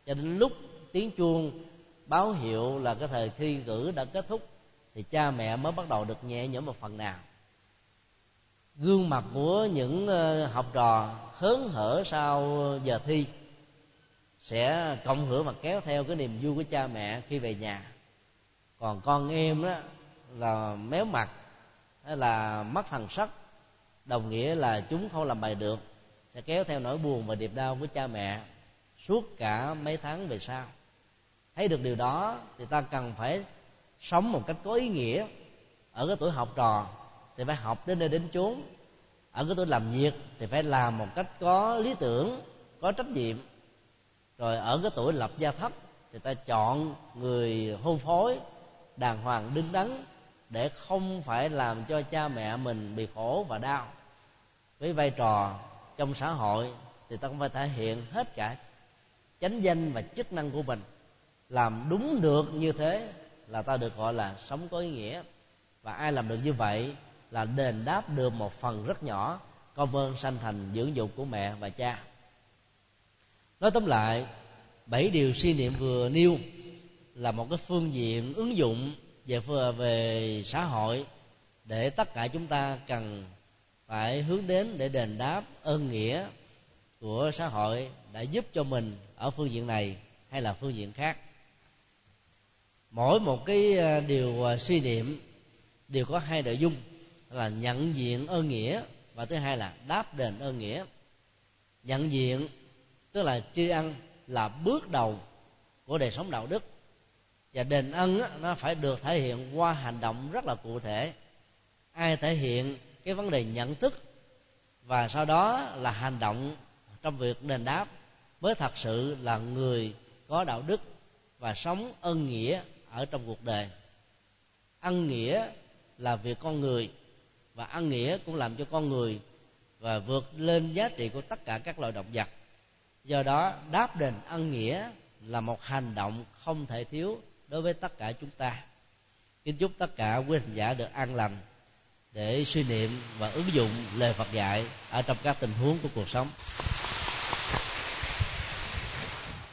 Cho đến lúc tiếng chuông báo hiệu là cái thời thi cử đã kết thúc, thì cha mẹ mới bắt đầu được nhẹ nhõm một phần nào. Gương mặt của những ờ, học trò hớn hở sau giờ thi sẽ cộng hưởng và kéo theo cái niềm vui của cha mẹ khi về nhà còn con em đó là méo mặt hay là mất thần sắc. Đồng nghĩa là chúng không làm bài được, sẽ kéo theo nỗi buồn và điệp đau của cha mẹ suốt cả mấy tháng về sau. Thấy được điều đó thì ta cần phải sống một cách có ý nghĩa. Ở cái tuổi học trò thì phải học đến nơi đến chốn. Ở cái tuổi làm việc thì phải làm một cách có lý tưởng, có trách nhiệm. Rồi ở cái tuổi lập gia thất thì ta chọn người hôn phối đàng hoàng đứng đắn để không phải làm cho cha mẹ mình bị khổ và đau. Với vai trò trong xã hội thì ta cũng phải thể hiện hết cả chánh danh và chức năng của mình. Làm đúng được như thế là ta được gọi là sống có ý nghĩa. Và ai làm được như vậy là đền đáp được một phần rất nhỏ công ơn sanh thành dưỡng dục của mẹ và cha. Nói tóm lại, bảy điều suy niệm vừa nêu là một cái phương diện ứng dụng về về xã hội để tất cả chúng ta cần phải hướng đến để đền đáp ơn nghĩa của xã hội đã giúp cho mình ở phương diện này hay là phương diện khác. Mỗi một cái à, điều à, suy niệm đều có hai nội dung, là nhận diện ơn nghĩa và thứ hai là đáp đền ơn nghĩa. Nhận diện tức là tri ân là bước đầu của đời sống đạo đức và đền ân á, nó phải được thể hiện qua hành động rất là cụ thể. Ai thể hiện cái vấn đề nhận thức và sau đó là hành động trong việc đền đáp mới thật sự là người có đạo đức và sống ân nghĩa ở trong cuộc đời. Ân nghĩa là việc con người và ân nghĩa cũng làm cho con người và vượt lên giá trị của tất cả các loài động vật. Do đó đáp đền ân nghĩa là một hành động không thể thiếu đối với tất cả chúng ta, kính chúc tất cả quý hành giả được an lành để suy niệm và ứng dụng lời Phật dạy ở trong các tình huống của cuộc sống.